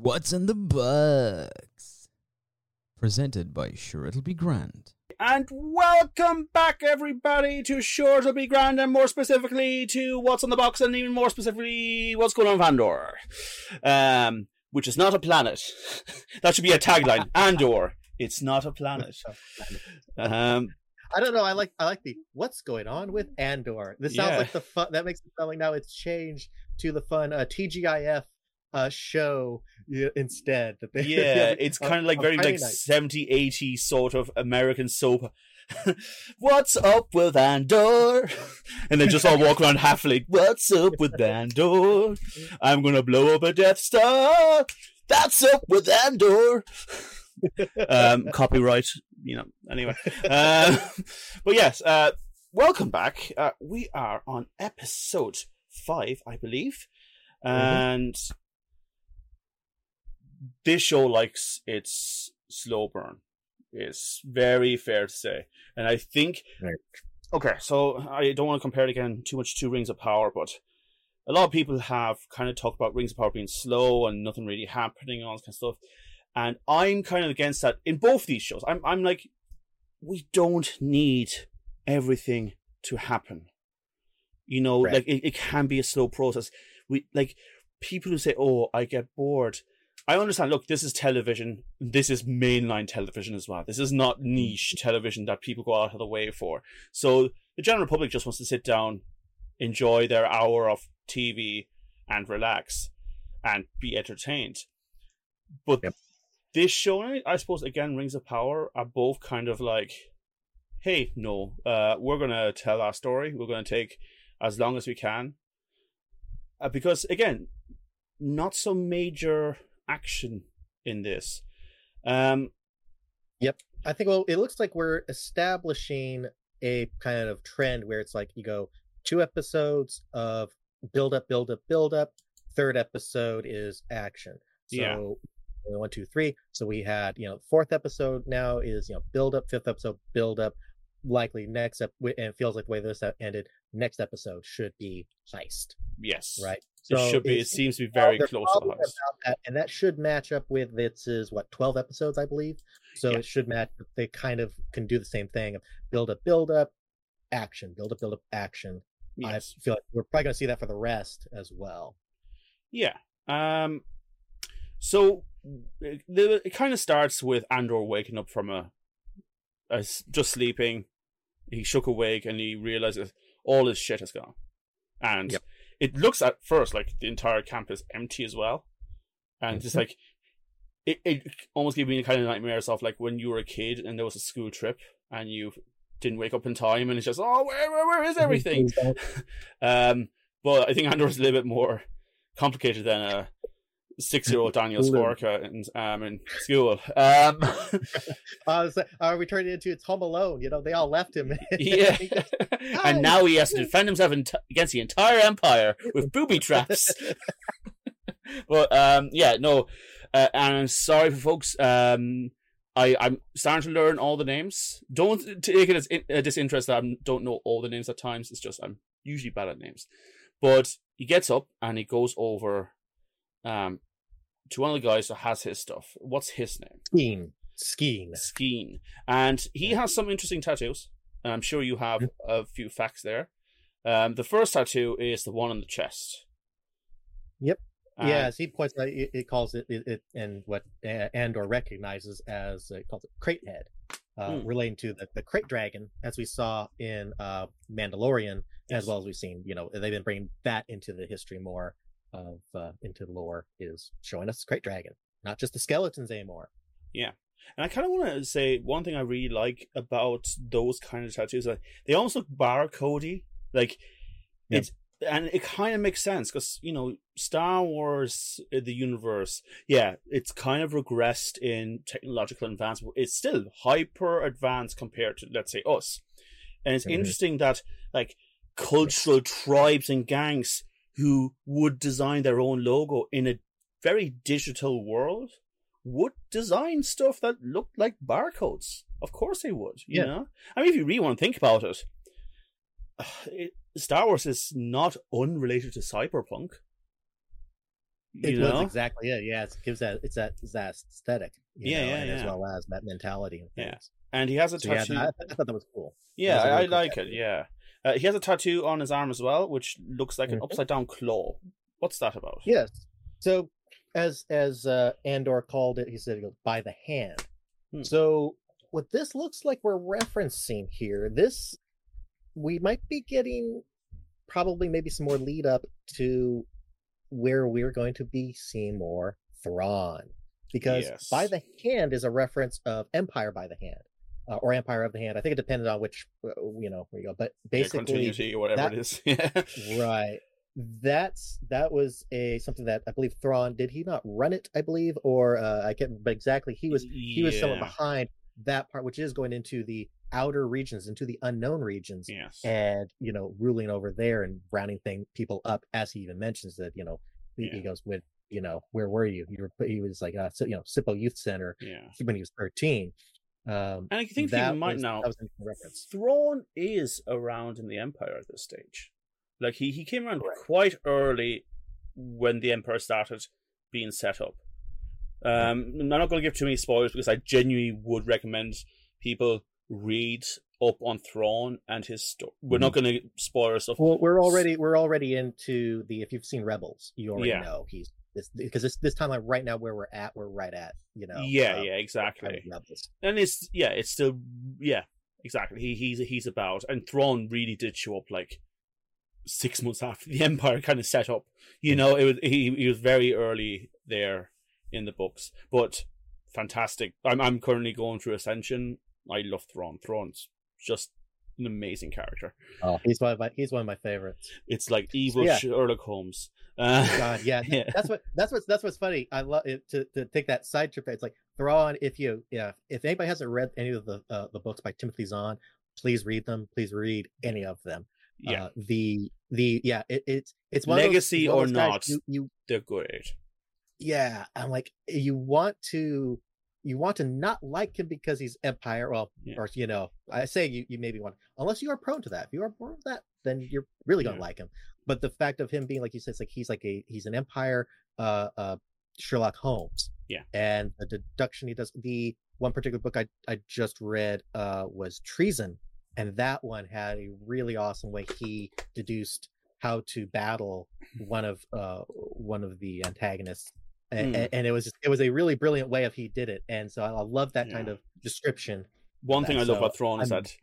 What's in the Box? Presented by Sure It'll Be Grand. And welcome back, everybody, to Sure It'll Be Grand, and more specifically to What's on the Box, and even more specifically, What's Going on Vandor. Um, which is not a planet. that should be a tagline. Andor. It's not a planet. Um, I don't know. I like I like the what's going on with Andor. This sounds Yeah. like the fun. That makes it sound like now it's changed to the fun uh, TGIF uh, show instead. That they, yeah, it's kind of like very like night. 70, 80 sort of American soap. What's up with Andor? And they just all walk around happily. What's up with Andor? I'm gonna blow up a Death Star. That's up with Andor. um, copyright, you know. Anyway, uh, but yes, uh, welcome back. Uh, we are on episode five, I believe, and this show likes its slow burn. It's very fair to say, and I think. Right. Okay, so I don't want to compare it again too much to Rings of Power, but a lot of people have kind of talked about Rings of Power being slow and nothing really happening, and all this kind of stuff. And I'm kind of against that in both these shows. I'm I'm like, we don't need everything to happen. You know, Right. like it, it can be a slow process. We like people who say, "Oh, I get bored." I understand. Look, this is television. This is mainline television as well. This is not niche television that people go out of the way for. So the general public just wants to sit down, enjoy their hour of TV, and relax, and be entertained. But Yep. this show, I suppose, again, Rings of Power are both kind of like, hey, no, uh, we're gonna tell our story. We're gonna take as long as we can, uh, because again, not so major action in this. Um, yep, I think well, it looks like we're establishing a kind of trend where it's like you go two episodes of build up, build up, build up. Third episode is action. So Yeah. one, two, three. So we had you know fourth episode now is you know build up. Fifth episode build up. Likely next up, and it feels like the way this ended. Next episode should be heist, yes, right? It should be. It seems to be very close to the probably that, and that should match up with this is what twelve episodes, I believe. So Yeah. it should match. They kind of can do the same thing of build up, build up, action, build up, build up, action. Yes. I feel like we're probably going to see that for the rest as well. Yeah. Um. So it, it kind of starts with Andor waking up from a just sleeping. He shook awake and he realizes all his shit has gone, and Yep. It looks at first like the entire camp is empty as well, and just like it, it almost gave me kind of nightmares of like when you were a kid and there was a school trip and you didn't wake up in time and it's just oh where where, where is everything? um, but I think Andor's a little bit more complicated than a six-year-old Daniel Little. Skorka in, um, in school. Um, Uh, so, uh, we turned it into it's Home Alone. You know, they all left him. yeah, and now he has to defend himself in against the entire empire with booby traps. but um, yeah, no, uh, and I'm sorry for folks. Um, I I'm starting to learn all the names. Don't take it as in, uh, disinterest that I don't know all the names at times. It's just I'm usually bad at names. But he gets up and he goes over um to one of the guys that has his stuff. What's his name? Skeen. Skeen. Skeen. And he has some interesting tattoos. And I'm sure you have a few facts there. Um, the first tattoo is the one on the chest. Yep. And- yeah, as he points out, it, it calls it, it, it and what uh, Andor recognizes as uh, it calls it krayt head, uh, Hmm. relating to the, the krayt dragon, as we saw in uh, Mandalorian, Yes. as well as we've seen. You know, they've been bringing that into the history more of uh, into the lore, is showing us krayt dragon, not just the skeletons anymore. Yeah. And I kind of want to say one thing I really like about those kind of tattoos. Like they almost look barcodey. Like Yeah. it's and it kind of makes sense because you know Star Wars, uh, the universe. Yeah, it's kind of regressed in technological advancement. It's still hyper advanced compared to let's say us. And it's Mhm. interesting that like cultural tribes and gangs who would design their own logo in a very digital world would design stuff that looked like barcodes. Of course they would, you Yeah. know? I mean, if you really want to think about it, it Star Wars is not unrelated to cyberpunk. You it know, was exactly it. Yeah, it gives that it's that it's that aesthetic. Yeah, know, yeah, and as well as that mentality. And Yeah. and he has a So yeah, tattoo. I, I thought that was cool. Yeah, That was a I, I really cool like it. Yeah, uh, he has a tattoo on his arm as well, which looks like an Mhm. upside down claw. What's that about? Yes. So as as uh Andor called it, he said by the hand. Hmm. So what this looks like we're referencing here, this we might be getting probably maybe some more lead up to where we're going to be seeing more Thrawn. Because by the hand is a reference of Empire by the hand. Uh, or Empire of the Hand. I think it depended on which, uh, you know, where you go. But Yeah, basically, continuity whatever that- it is. Yeah, right that's that was a something that i believe thrawn did he not run it i believe or uh i can't but exactly he was he was somewhat behind that part which is going into the outer regions into the unknown regions Yes. and you know ruling over there and rounding thing people up as he even mentions that you know he, he goes with you know where were you you were he was like uh so, you know Sippo youth center Yeah. when he was 13 um And I think that people might was, know that was a reference Thrawn is around in the Empire at this stage. Like he, he came around Right. quite early when the Empire started being set up. Um, I'm not going to give too many spoilers because I genuinely would recommend people read up on Thrawn and his story. We're not going to spoil stuff. Well, we're already we're already into the if you've seen Rebels, you already Yeah. know he's this because this this timeline right now where we're at, we're right at you know. yeah, um, yeah, exactly. of and it's yeah, it's still yeah, exactly. He he's he's about and Thrawn really did show up like six months after the Empire kind of set up. You know, it was he he was very early there in the books, but fantastic. I'm I'm currently going through Ascension. I love Thrawn. Thrawn's just an amazing character. Oh, he's one of my he's one of my favorites. It's like evil yeah. Sherlock Holmes. Uh, God, yeah, Yeah. that's what that's what's that's what's funny. I love it to to take that side trip. It's like Thrawn. If you yeah, if anybody hasn't read any of the uh, the books by Timothy Zahn, please read them. Please read any of them. yeah, Uh, the the yeah, it, it's it's one of those- Legacy it's one or those not. You, you they're good. yeah i'm like you want to you want to not like him because he's empire well Yeah. or you know i say you, you maybe want unless you are prone to that if you are prone to that then you're really gonna Yeah. like him but the fact of him being like you said it's like he's like a he's an empire uh uh sherlock holmes Yeah. and the deduction he does the one particular book i i just read uh was treason and that one had a really awesome way he deduced how to battle one of uh one of the antagonists and, Hmm. and it was it was a really brilliant way of he did it and so i, I love that kind of description One thing I love so about Thrawn is I'm- that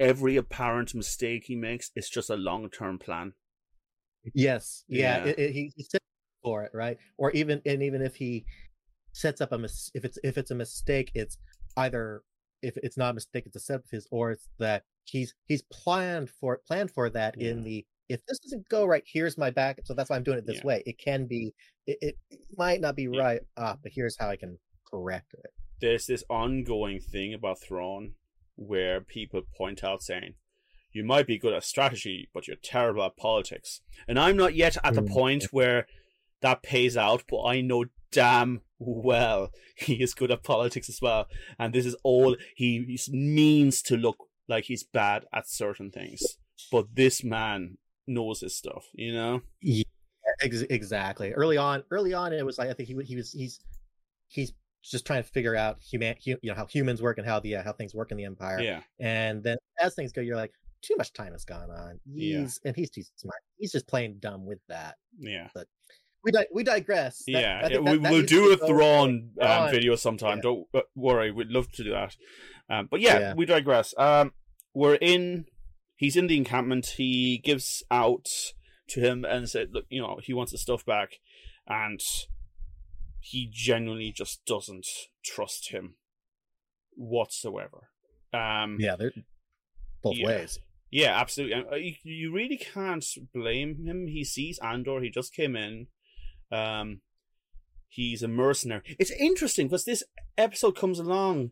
every apparent mistake he makes is just a long term plan. yes yeah, Yeah. It, it, he, he sets for it right or even and even if he sets up a mis- if it's if it's a mistake it's either if it's not a mistake it's a set of his or it's that he's he's planned for planned for that in the if this doesn't go right here's my back so that's why i'm doing it this Yeah. way it can be it, it might not be Yeah. right ah but here's how i can correct it There's this ongoing thing about Thrawn where people point out saying, You might be good at strategy, but you're terrible at politics. And I'm not yet at the Mm. point where that pays out, but I know damn well he is good at politics as well. And this is all he means to look like he's bad at certain things. But this man knows his stuff, you know? Ex- exactly. Early on, early on, it was like I think he he was he's he's just trying to figure out human hu- you know how humans work and how the uh, how things work in the empire. Yeah. And then as things go, you're like too much time has gone on. Yeah. He's and he's too smart. He's just playing dumb with that. Yeah. We di- we digress. That- yeah, yeah, we, that- that we'll do a Thrawn um, video sometime. Yeah. Don't uh, worry, we'd love to do that. Um, but yeah, Yeah. we digress. Um, we're in. He's in the encampment. He gives out to him and said, "Look, you know, he wants the stuff back," and he genuinely just doesn't trust him whatsoever. Um, Yeah, they're both Yeah. ways. yeah, absolutely. Uh, You, you really can't blame him. He sees Andor. He just came in. Um, he's a mercenary. It's interesting because this episode comes along,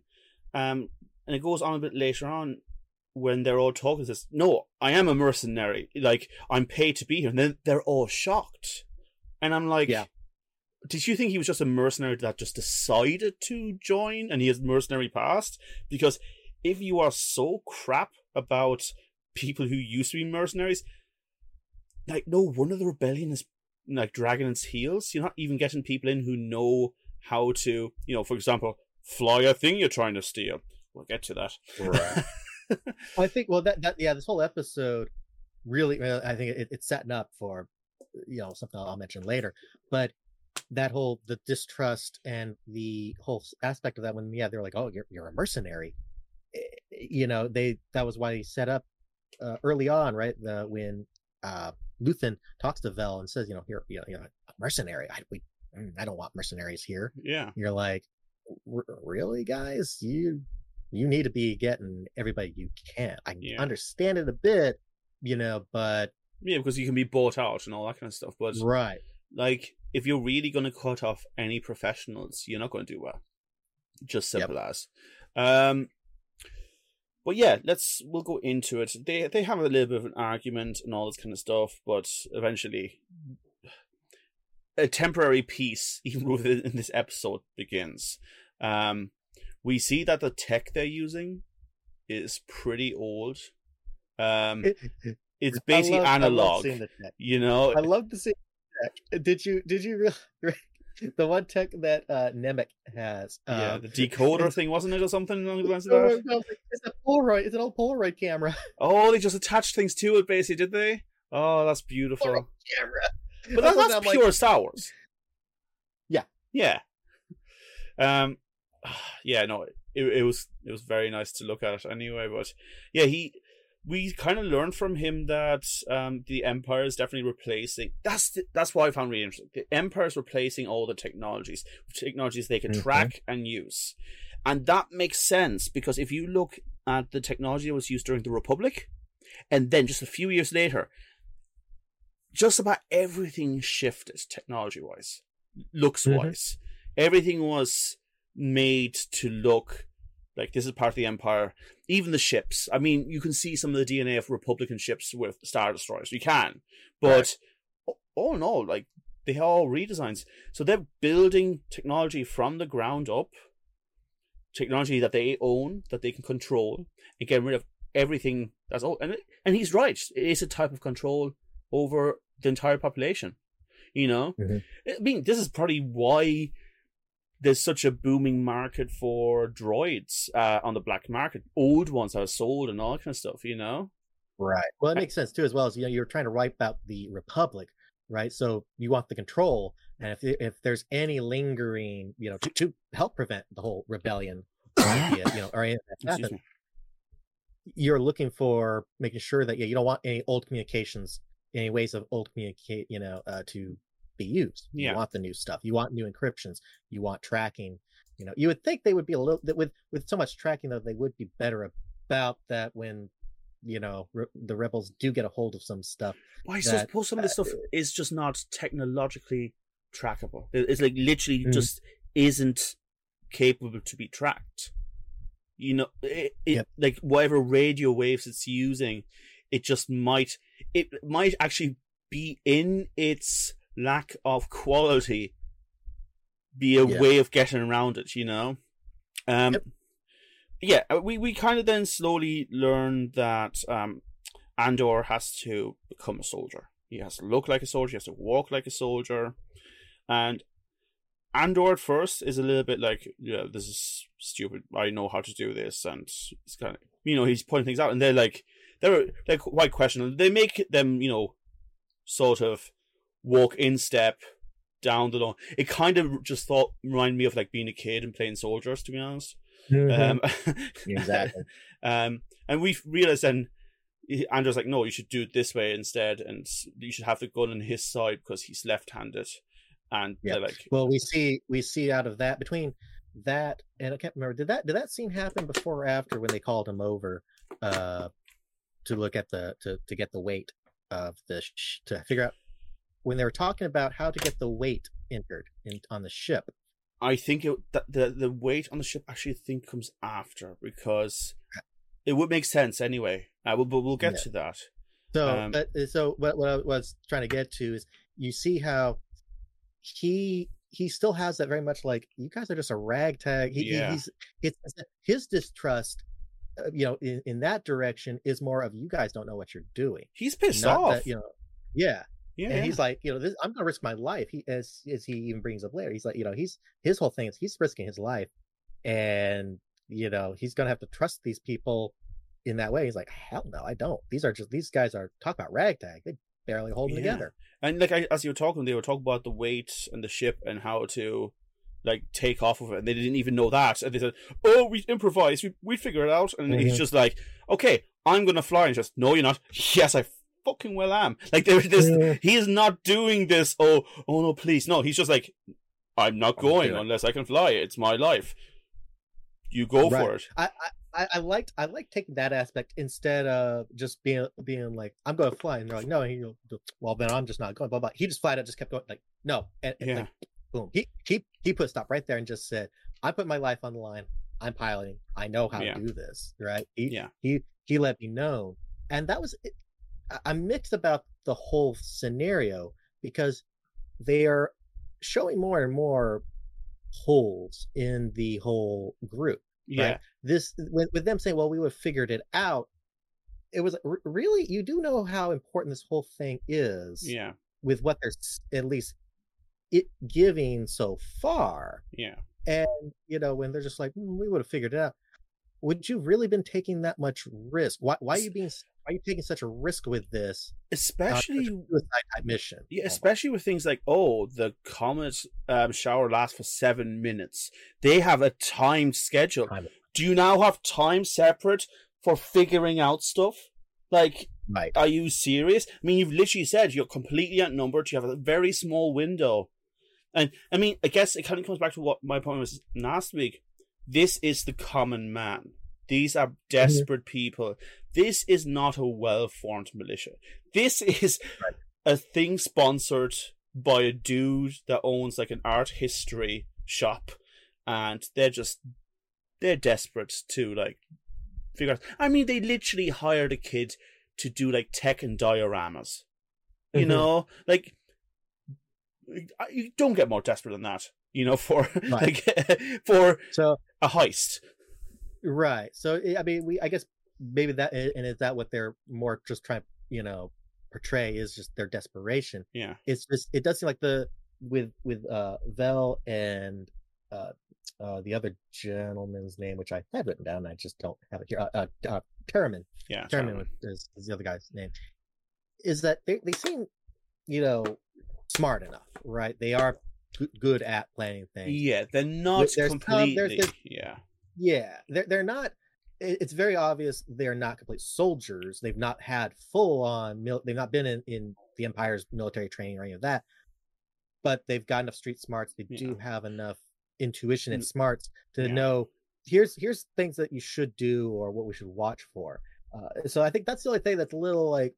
um, and it goes on a bit later on when they're all talking. Says, "No, I am a mercenary. Like I'm paid to be here." And then they're all shocked, and I'm like, Yeah. Did you think he was just a mercenary that just decided to join and he has mercenary past? Because if you are so crap about people who used to be mercenaries, like no wonder the rebellion is like dragging its heels. You're not even getting people in who know how to, you know, for example, fly a thing you're trying to steal. We'll get to that. Right. I think well that that yeah this whole episode really I think it, it's setting up for you know something I'll mention later, but that whole the distrust and the whole aspect of that when yeah they're like oh you're you're a mercenary, Eh, you know they that was why they set up uh, early on right the when uh Luthen talks to Vel and says you know you're you know, you're a mercenary. I we mm, I don't want mercenaries here. Yeah. you're like "R- really guys? You you need to be getting everybody you can i Yeah. understand it a bit you know but Yeah, because you can be bought out and all that kind of stuff. But right like, if you're really going to cut off any professionals, you're not going to do well. Just Yep. simple as. Um, but yeah, let's we'll go into it. They they have a little bit of an argument and all this kind of stuff, but eventually, a temporary peace, even within this episode, begins. Um, we see that the tech they're using is pretty old. Um, it's basically love, analog. the tech. You know, i love to see the tech did you did you really the one tech that uh Nemik has yeah, um, the decoder thing wasn't it or something along the lines of that? no, it's a polaroid it's an old polaroid camera Oh, they just attached things to it, basically, did they? Oh, that's beautiful. Polaroid camera But that, I that's that, like, pure Star Wars. Yeah. Yeah. Um. Yeah. No. It, it was it was very nice to look at anyway. But yeah, he we kind of learned from him that um the Empire is definitely replacing. That's the, that's what I found really interesting. The Empire is replacing all the technologies, technologies they can Mhm. track and use, and that makes sense because if you look at the technology that was used during the Republic, and then just a few years later, just about everything shifted technology wise, looks wise. Everything was made to look like this is part of the Empire. Even the ships. I mean, you can see some of the DNA of Republican ships with Star Destroyers. You can. But all in all, like they are all redesigns. So they're building technology from the ground up, technology that they own, that they can control, and get rid of everything that's all. And, and he's right. It is a type of control over the entire population. You know? Mhm. I mean, this is probably why there's such a booming market for droids uh, on the black market. Old ones that are sold and all that kind of stuff, you know? Right. Well, it makes sense too, as well as you know, you're trying to wipe out the republic, right? So you want the control, and if if there's any lingering, you know, to, to help prevent the whole rebellion, idea, you know, or anything that's happened, you're looking for making sure that yeah, you don't want any old communications, any ways of old communicate, you know, uh, to be used. Yeah. You want the new stuff. You want new encryptions. You want tracking. You know, you would think they would be a little that with with so much tracking though they would be better about that when you know re- the rebels do get a hold of some stuff. Well, I that, suppose some of this uh, stuff is just not technologically trackable. It's like literally Mhm. just isn't capable to be tracked. You know, it, it, Yep. like whatever radio waves it's using, it just might it might actually be in its lack of quality be a Yeah. way of getting around it. You know, um, Yep. yeah, uh, we we kind of then slowly learn that um, Andor has to become a soldier. He has to look like a soldier. He has to walk like a soldier, and Andor at first is a little bit like, yeah, this is stupid. I know how to do this, and it's kind of you know he's pointing things out, and they're like they're they're quite questionable. They make them you know sort of walk in step down the line. It kind of just thought reminded me of like being a kid and playing soldiers, to be honest. Um, Exactly. um, and we realized then Andor's like, no, you should do it this way instead, and you should have the gun on his side because he's left-handed. And Yeah. like, well, we see we see out of that between that and I can't remember did that did that scene happen before or after when they called him over uh to look at the to to get the weight of the sh- to figure out when they were talking about how to get the weight entered in on the ship I think it, that the the weight on the ship actually I think comes after because it would make sense anyway. Uh, we'll, but we'll get Yeah. to that. So, Um, but, uh, so what, what I was trying to get to is you see how he he still has that very much like you guys are just a ragtag. He, Yeah. he's it's it's his distrust, uh, you know, in, in that direction is more of you guys don't know what you're doing. He's pissed Not off. that, you know, yeah. Yeah, and he's like, you know, this, I'm gonna risk my life. He as as he even brings up later, he's like, you know, he's his whole thing is he's risking his life, and you know, he's gonna have to trust these people in that way. He's like, hell no, I don't. These are just these guys are talk about ragtag. They barely hold Yeah. together. And like I, as you were talking, they were talking about the weight and the ship and how to like take off of it, and they didn't even know that. And they said, "Oh, we improvise. We we figure it out." And he's Mhm. just like, "Okay, I'm gonna fly." And just, "No, you're not." Yes, I fucking well am. Like there is this, Yeah. he is not doing this. Oh, oh no, please, no. He's just like, "I'm not going it." unless I can fly. It's my life. You go for it." I, I I- I liked I liked taking that aspect instead of just being being like I'm going to fly and they're like no and he well then I'm just not going blah blah he just flat out just kept going like no and, and, Yeah. like, boom he he he put a stop right there and just said I put my life on the line I'm piloting I know how Yeah. to do this right he Yeah. he he let me know and that was. I- I'm mixed about the whole scenario because they are showing more and more holes in the whole group Yeah, this with, with them saying well we would have figured it out it was r- really? You do know how important this whole thing is yeah, with what they're at least it giving so far? Yeah. and you know when they're just like "Hmm, we would have figured it out. Would you really been taking that much risk? Why, why are you being why are you taking such a risk with this a Especially suicide type mission Yeah, especially with things like, oh, the comet um, shower lasts for seven minutes. They have a timed schedule. Time- Do you now have time separate for figuring out stuff? Like, right are you serious? I mean, you've literally said you're completely outnumbered. You have a very small window. And I mean, I guess it kind of comes back to what my point was last week. This is the common man. These are desperate people. This is not a well formed militia. This is Right. a thing sponsored by a dude that owns like an art history shop. And they're just, they're desperate to like figure out. I mean, they literally hired a kid to do like tech and dioramas. You Mhm. know, like you don't get more desperate than that. You know, for like for so a heist. Right. So I- I mean, we I guess maybe that and is that what they're more just trying, you know, portray is just their desperation. Yeah, It's just it does seem like the with with uh Vel and uh uh the other gentleman's name, which I had written down, I just don't have it here. Uh, uh, uh yeah. Totally. is, is the other guy's name. Is that they they seem, you know, smart enough, right? They are g- good at planning things. Yeah, they're not there's completely. there's this- yeah, Yeah, they're they're not. It- It's very obvious they're not complete soldiers. They've not had full on. Mil- they've not been in in the Empire's military training or any of that. But they've got enough street smarts. They do have enough intuition and smarts to yeah. know here's here's things that you should do or what we should watch for. Uh, so I think that's the only thing that's a little like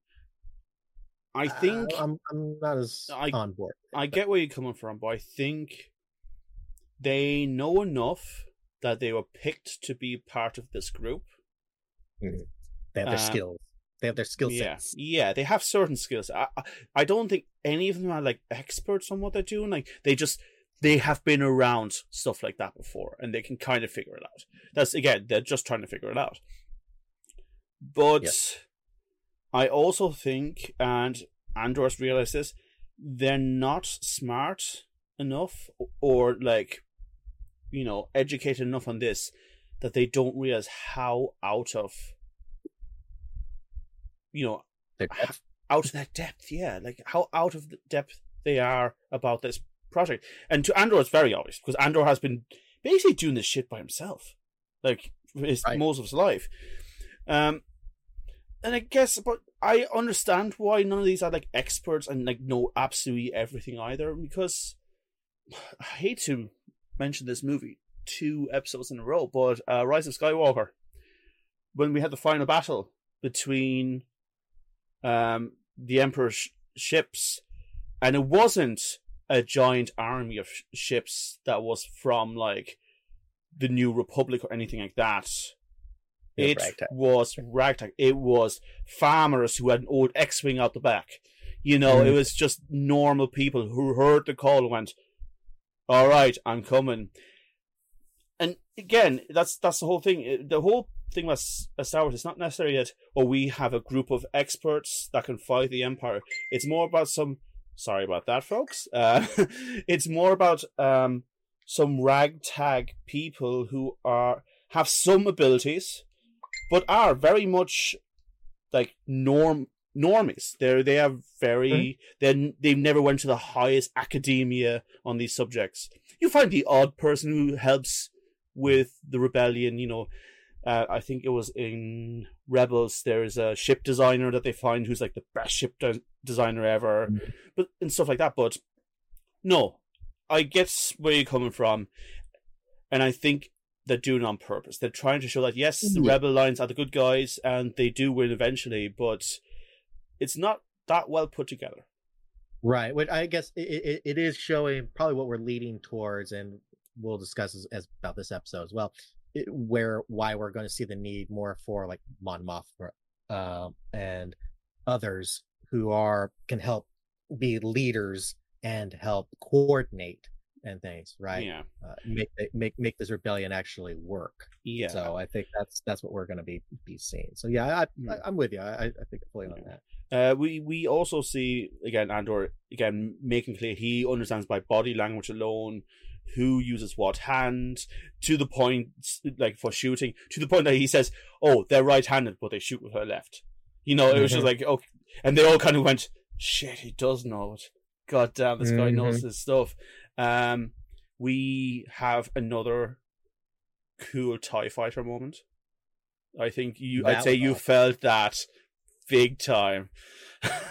I uh, think I'm I'm not as I- on board. I get where you're coming from, but I think they know enough that they were picked to be part of this group. They have their um, skills. They have their skill yeah, sets. yeah, they have certain skills. I, I- I don't think any of them are like experts on what they're doing. Like they just they have been around stuff like that before, and they can kind of figure it out. That's again, they're just trying to figure it out. But Yes. I also think, and Andor's realized this, they're not smart enough or like, you know, educated enough on this that they don't realize how out of, you know, out of that depth, yeah, like how out of the depth they are about this project. And to Andor, it's very obvious because Andor has been basically doing this shit by himself, like his Right. most of his life. Um, and I guess, but I understand why none of these are like experts and like know absolutely everything either. Because I hate to mention this movie two episodes in a row, but uh, Rise of Skywalker, when we had the final battle between um, the Emperor's sh- ships, and it wasn't a giant army of sh- ships that was from like the New Republic or anything like that. It ragtag. was ragtag. It was farmers who had an old X-wing out the back. You know, it Mhm. was just normal people who heard the call and went, "All right, I'm coming." And again, that's that's the whole thing. The whole thing with uh, Star Wars is not necessarily that, oh, we have a group of experts that can fight the Empire. It's more about some Sorry about that, folks. Uh, it's more about um, some ragtag people who are have some abilities, but are very much like norm normies. They're they are very they they never went to the highest academia on these subjects. You find the odd person who helps with the rebellion. You know, uh, I think it was in Rebels. There's a ship designer that they find who's like the best ship de- designer ever, Mhm. but and stuff like that. But no, I get where you're coming from, and I think they're doing it on purpose. They're trying to show that yes, the Yeah. rebel lines are the good guys, and they do win eventually, but it's not that well put together. Right. Which I guess it, it, it is showing probably what we're leading towards, and we'll discuss as, as about this episode as well. It, where why we're going to see the need more for like Mon Mothma um, and others who are can help be leaders and help coordinate and things, right? Yeah, Uh, make make make this rebellion actually work. yeah. So I think that's that's what we're going to be be seeing. So yeah, I, Hmm. I I'm with you. I I think fully on that. Uh, we we also see again Andor again making clear he understands by body language alone who uses what hand to the point like for shooting to the point that he says, "Oh, they're right-handed, but they shoot with her left." You know, it was just Mhm. like okay, and they all kind of went, "Shit, he does know it." God damn, this guy knows his stuff. Um, we have another cool Tie Fighter moment. I think you. I'd say you felt that big time.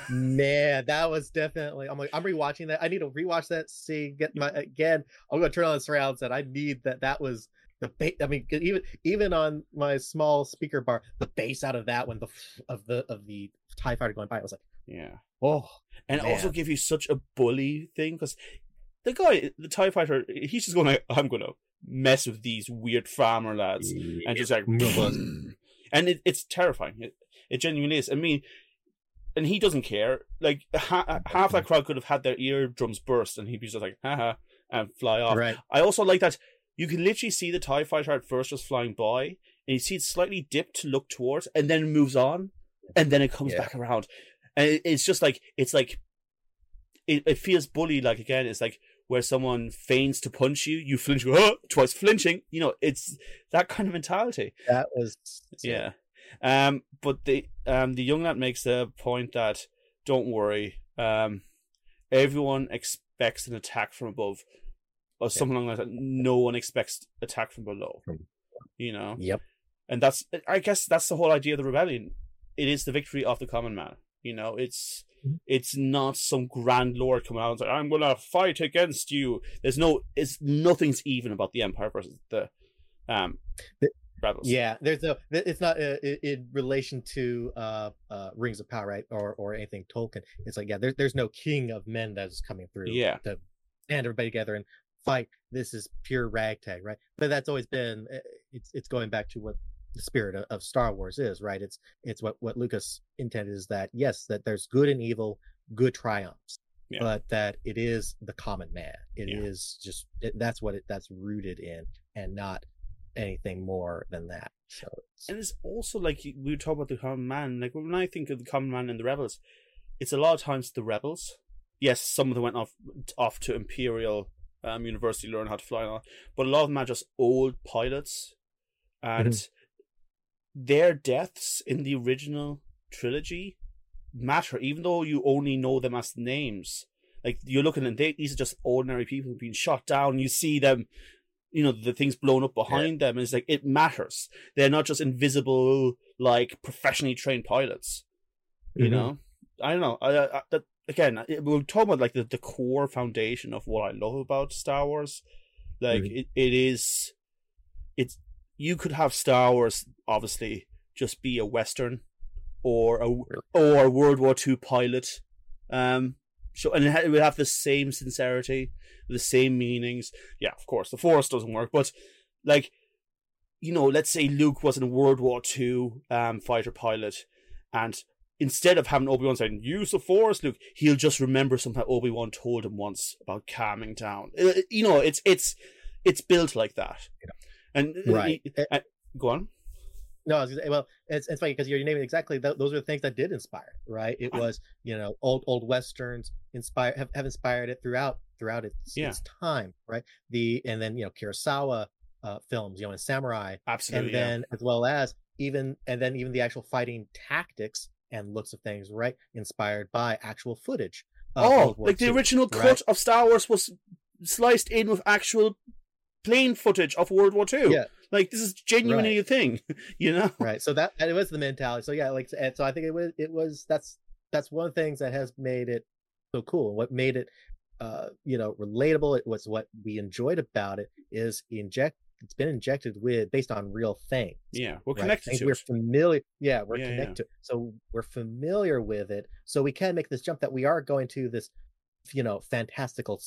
Man, that was definitely. I'm like, I'm rewatching that. I need to rewatch that. See, get my again. I'm gonna turn on the surround set. I need that. That was the bass. I mean, even even on my small speaker bar, the bass out of that one, the of the of the Tie Fighter going by, I was like, yeah. oh, and also give you such a bully thing because the guy, the Tie Fighter, he's just going like, "I'm gonna mess with these weird farmer lads," and just like, and it, it's terrifying. It, it genuinely is. I mean, and he doesn't care. Like ha- half that crowd could have had their eardrums burst, and he'd be just like, "Haha," and fly off. right. I also like that you can literally see the TIE fighter at first just flying by, and you see it slightly dip to look towards, and then it moves on, and then it comes Yeah. back around. And it, it's just like, it's like, it, it feels bully like again, it's like where someone feigns to punch you, you flinch, oh, twice flinching. You know, it's that kind of mentality. That was Yeah. Um, but the um the young lad makes the point that don't worry, um, everyone expects an attack from above, or something like that. No one expects attack from below. You know, Yep. and that's I guess that's the whole idea of the rebellion. It is the victory of the common man. You know, it's Mhm. it's not some grand lord coming out and say, "I'm gonna fight against you." There's no, it's nothing's even about the empire versus the um Yeah, there's no. It's not uh, in relation to uh, uh, Rings of Power, right, or or anything Tolkien. It's like yeah, there's there's no king of men that is coming through. Yeah. to band everybody together and fight. This is pure ragtag, right? But that's always been. uh, It's it's going back to what the spirit of, of Star Wars is, right? It's it's what what Lucas intended is that yes, that there's good and evil, good triumphs, Yeah. but that it is the common man. It is Yeah. just it, that's what it that's rooted in, and not anything more than that. So it's, And it's also like we talk about the common man. Like when I think of the common man and the rebels, it's a lot of times the rebels. Yes, some of them went off off to Imperial um, University learn how to fly, and all, but a lot of them are just old pilots, and their deaths in the original trilogy matter, even though you only know them as names. Like you're looking and they these are just ordinary people being shot down. You see them, you know, the things blown up behind them. And it's like it matters. They're not just invisible, like professionally trained pilots. You Mhm. know, I don't know. I, I, that, again, it- we're talking about like the, the core foundation of what I love about Star Wars. Like Mhm. it, it is, it's you could have Star Wars obviously just be a western or a or a World War Two pilot, um, so and it, ha- it would have the same sincerity, the same meanings. Yeah, of course, the Force doesn't work, but like, you know, let's say Luke was in a World War Two um fighter pilot, and instead of having Obi Wan saying "Use the Force, Luke," he'll just remember something Obi Wan told him once about calming down. Uh, You know, it's it's it's built like that, and uh, right. uh, go on. No, I was gonna say, well, it's it's funny because you're naming exactly th- those are the things that did inspire, it, right? It was you know old old westerns inspire have, have inspired it throughout throughout its, Yeah. its time, right? The and then you know Kurosawa uh, films, you know, and samurai, Absolutely. and then as well as even and then even the actual fighting tactics and looks of things, right? Inspired by actual footage. Oh, like the II, original cut right? of Star Wars was sliced in with actual plane footage of World War Two. Yeah. Like this is genuinely a thing, you know? right so that it was the mentality so yeah like and so i think it was it was that's that's one of the things that has made it so cool what made it uh you know relatable it was what we enjoyed about it is inject it's been injected with based on real things Yeah, we're right? connected Things to we're it. familiar yeah we're Yeah, yeah. connected to so we're familiar with it so we can make this jump that we are going to this you know fantastical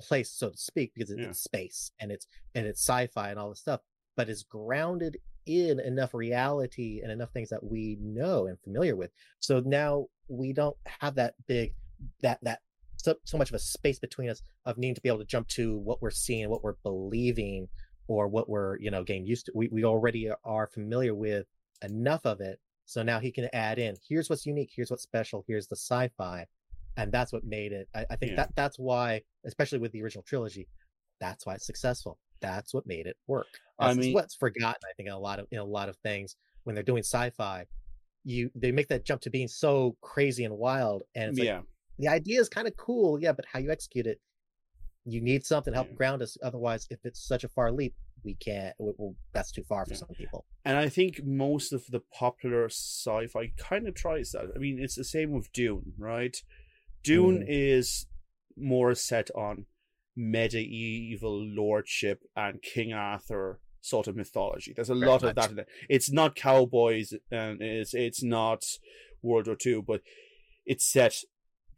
place so to speak because it's Yeah. space and it's and it's sci-fi and all this stuff but is grounded in enough reality and enough things that we know and familiar with. So now we don't have that big that that so, so much of a space between us of needing to be able to jump to what we're seeing what we're believing or what we're you know getting used to. We, we already are familiar with enough of it. So now he can add in here's what's unique here's what's special here's the sci-fi. And that's what made it i, I think Yeah. that that's why especially with the original trilogy that's why it's successful that's what made it work I that's mean- what's forgotten i think in a lot of in a lot of things when they're doing sci-fi you they make that jump to being so crazy and wild and it's like yeah, the idea is kind of cool yeah but how you execute it you need something to help Yeah. ground us otherwise if it's such a far leap we can't we, well, that's too far for Yeah. some people and I think most of the popular sci-fi kind of tries that. I mean, it's the same with Dune, right? Dune Mm. is more set on medieval lordship and King Arthur sort of mythology. There's a Very lot of that in it. It's not cowboys and it's it's not World War Two, but it's set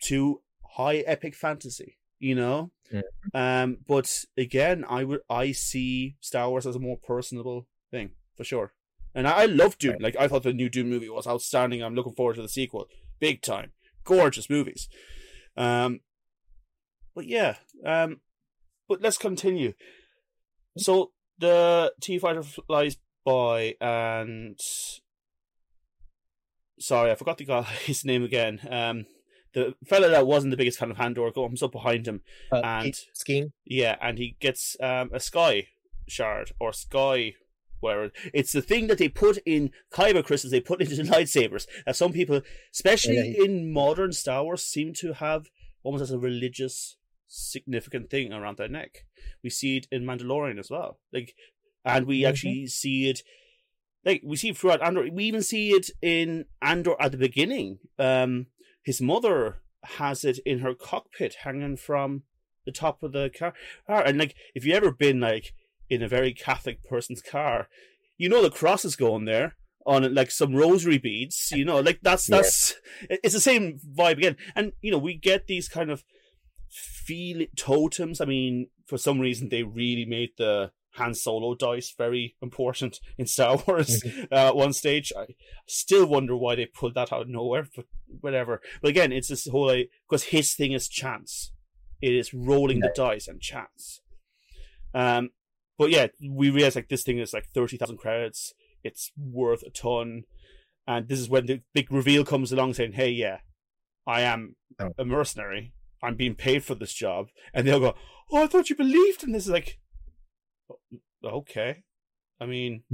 to high epic fantasy, you know? Yeah. Um but again I would I see Star Wars as a more personable thing, for sure. And I, I love Dune. Right. Like I thought the new Dune movie was outstanding. I'm looking forward to the sequel. Big time. Gorgeous movies. Um but yeah, um but let's continue. So the TIE fighter flies by and sorry, I forgot the guy's name again. Um the fella that wasn't the biggest fan of Andor comes up behind him uh, And- Skeen yeah, and he gets um, a sky shard or sky. Where it's the thing that they put in kyber crystals, they put into the lightsabers. That some people, especially Yeah, he- in modern Star Wars, seem to have almost as a religious significant thing around their neck. We see it in Mandalorian as well, like, and we Mhm. actually see it, like we see it throughout Andor. We even see it in Andor at the beginning. Um, his mother has it in her cockpit, hanging from the top of the car. And like, if you ever been like in a very Catholic person's car, you know the cross is going there on it, like some rosary beads. You know, like that's Yeah. that's it's the same vibe again. And you know, we get these kind of feel it totems. I mean, for some reason, they really made the Han Solo dice very important in Star Wars uh, at one stage. I still wonder why they pulled that out of nowhere, but whatever. But again, it's this whole because his thing is chance. It is rolling the dice and chance. Um, but yeah, we realize like this thing is like thirty thousand credits. It's worth a ton, and this is when the big reveal comes along, saying, "Hey, yeah, I am Oh. a mercenary. I'm being paid for this job." And they'll go, "Oh, I thought you believed in this." Is like, okay. I mean,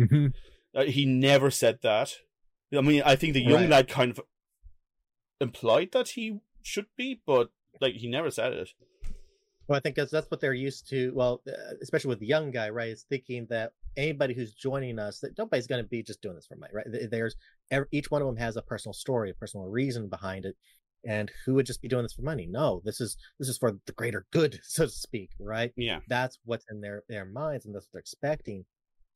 uh, he never said that. I mean, I think the young Right. lad kind of implied that he should be, but like he never said it. Well, I think that's that's what they're used to. Well, uh, especially with the young guy, right? Is thinking that anybody who's joining us, that nobody's going to be just doing this for money, right? There's ev- each one of them has a personal story, a personal reason behind it, and who would just be doing this for money? No, this is this is for the greater good, so to speak, right? Yeah, That's what's in their their minds, and that's what they're expecting.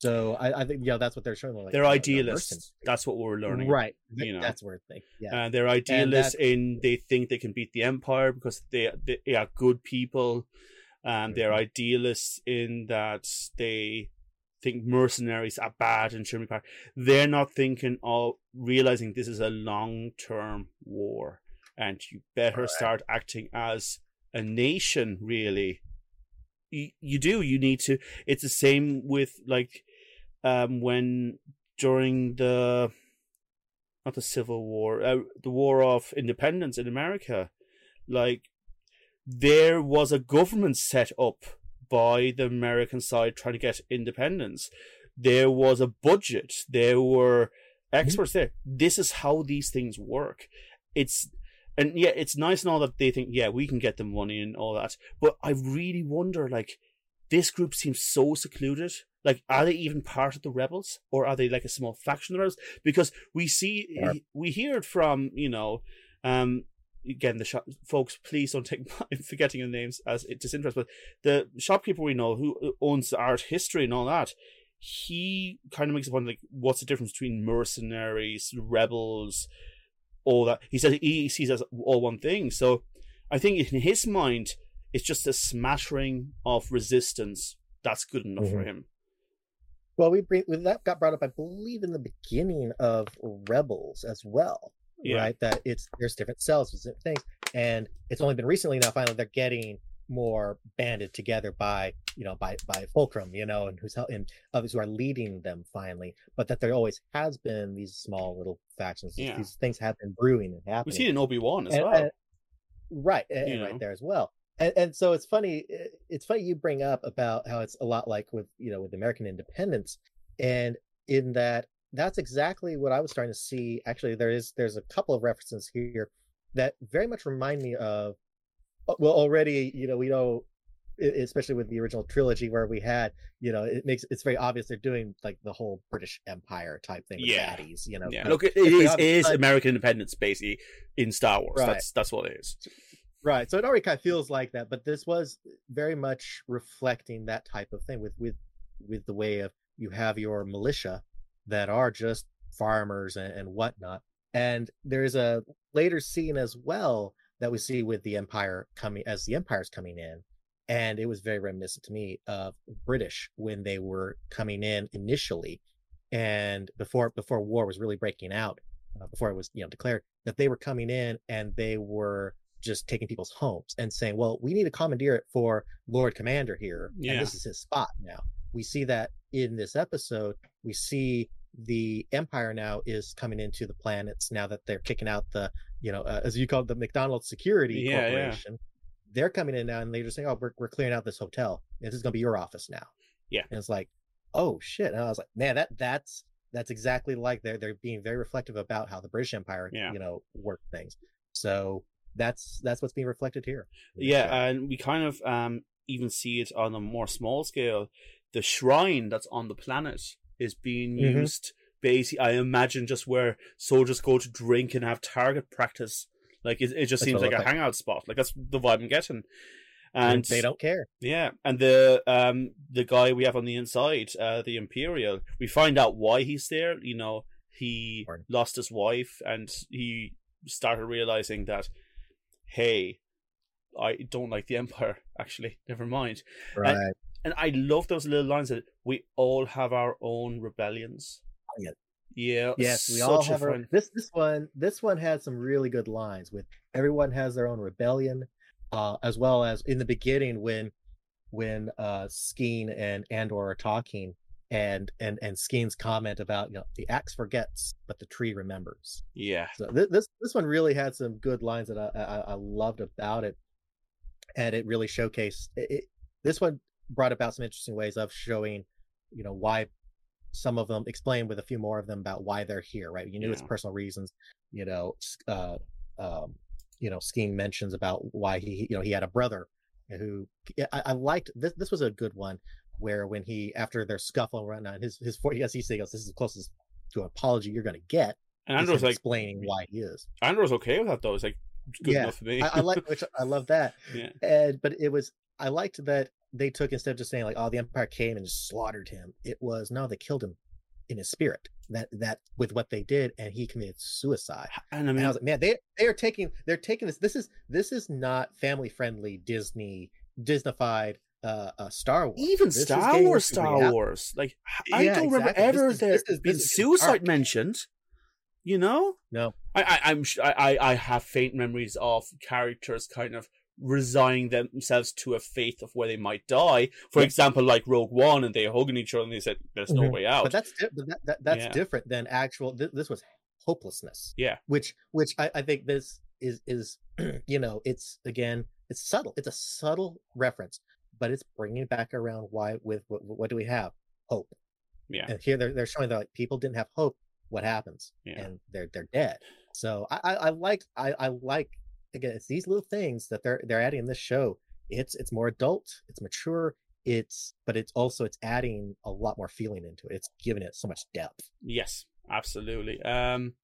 So I, I think yeah, that's what they're showing. Like, they're you know, idealists. That's what we're learning. right? you know. That's where they yeah. Uh, they're idealists in they think they can beat the empire because they they are good people. and they're Mhm. idealists in that they think mercenaries are bad and shouldn't be. They're not thinking of realizing this is a long term war, and you better Correct. start acting as a nation. Really, you, you do. You need to. It's the same with like um when during the not the Civil War, uh, the War of Independence in America, like there was a government set up by the American side trying to get independence. There was a budget. There were experts there. This is how these things work. It's and yeah, it's nice and all that they think, yeah, we can get them money and all that. But I really wonder, like, this group seems so secluded. Like, are they even part of the rebels, or are they like a small faction of the rebels? Because we see, Yeah. we hear it from, you know, um, again, the shop folks. Please don't take. I'm forgetting the names as it disinterest, but the shopkeeper we know who owns the art history and all that. He kind of makes a point like, what's the difference between mercenaries, rebels, all that? He says he sees as all one thing. So, I think in his mind, it's just a smattering of resistance. That's good enough for mm-hmm. him. Well, we bring well, that got brought up, I believe, in the beginning of Rebels as well, Yeah. right? That it's there's different cells, there's different things, and it's only been recently now finally they're getting more banded together by you know by by Fulcrum, you know, and who's and others who are leading them finally. But that there always has been these small little factions. these- Yeah. These things have been brewing and happening. We see it in Obi Wan as And- well. and- right and, right there as well and, and so it's funny it's funny you bring up about how it's a lot like with you know with american independence and in that that's exactly what i was starting to see actually there is there's a couple of references here that very much remind me of uh, well already you know we know especially with the original trilogy where we had you know it makes it's very obvious they're doing like the whole british empire type thing with Yeah. baddies you know yeah, look, it it's very is, it obvious, is but- American independence basically in Star Wars. Right. That's that's what it is. Right. So it already kind of feels like that, but this was very much reflecting that type of thing with with with the way of you have your militia that are just farmers and, and whatnot. And there's a later scene as well that we see with the Empire coming as the Empire's coming in. And it was very reminiscent to me of British when they were coming in initially and before before war was really breaking out, uh, before it was you know declared that they were coming in and they were just taking people's homes and saying, "Well, we need to commandeer it for Lord Commander here, Yeah. and this is his spot now." We see that in this episode. We see the Empire now is coming into the planets now that they're kicking out the, you know, uh, as you call it, the McDonald's Security Yeah. Corporation. They're coming in now, and they're just saying, "Oh, we're we're clearing out this hotel. This is going to be your office now." Yeah. and it's like, "Oh shit!" And I was like, "Man, that that's." That's exactly like they're they're being very reflective about how the British Empire, Yeah. you know, worked things. So that's that's what's being reflected here. Yeah, show. and we kind of um even see it on a more small scale. The shrine that's on the planet is being Mhm. used basically. I imagine just where soldiers go to drink and have target practice. Like it, it just That's seems like a like. hangout spot. Like that's the vibe I'm getting. And they don't care. Yeah, and the um the guy we have on the inside, uh, the Imperial, we find out why he's there. You know, he Pardon. lost his wife, and he started realizing that, hey, I don't like the Empire. Actually, never mind. Right. And I love those little lines that we all have our own rebellions. Yeah. Yeah. yes, we all have our, this. This one, this one had some really good lines. With everyone has their own rebellion, uh, as well as in the beginning when, when uh, Skeen and Andor are talking, and and and Skeen's comment about you know the axe forgets, but the tree remembers. Yeah. So th- this this one really had some good lines that I I, I loved about it, and it really showcased it, it. This one brought about some interesting ways of showing, you know, why some of them explain with a few more of them about why they're here. Right? You knew it's personal reasons. You know, uh, um, you know, Skeen mentions about why he you know he had a brother who I, I liked this. This was a good one where when he after their scuffle and whatnot, his his for yes he says this is the closest to an apology you're going to get And Andor's like, explaining why he is. Andor's okay with that though. It's like good Yeah, enough for me. I, I like, which I love that. yeah. And but it was, I liked that they took instead of just saying like, oh, the Empire came and slaughtered him. It was no, they killed him in his spirit. That that with what they did, and he committed suicide. And I And mean, I was like, man, they they are taking they're taking this. This is this is not family friendly Disney Disneyfied uh, uh Star Wars. even This Star Wars, Star reality. Wars. Like I Yeah, don't remember exactly. This ever there this being this suicide mentioned. You know, No, I, I I'm I I have faint memories of characters kind of resigning themselves to a fate of where they might die. For Yeah. example, like Rogue One, and they're hugging each other, and they said, "There's no Mhm. way out." But that's di- but that, that that's Yeah. different than actual. Th- this was hopelessness. Yeah. Which which I, I think this is is you know it's again it's subtle. It's a subtle reference, but it's bringing back around. Why with what, what do we have? Hope. yeah, And here they're they're showing that like people didn't have hope. What happens? Yeah. And they're they're dead. So I I, I like I, I like again it's these little things that they're they're adding in this show. It's it's more adult. It's mature. It's but it's also it's adding a lot more feeling into it. It's giving it so much depth. yes, absolutely. Um,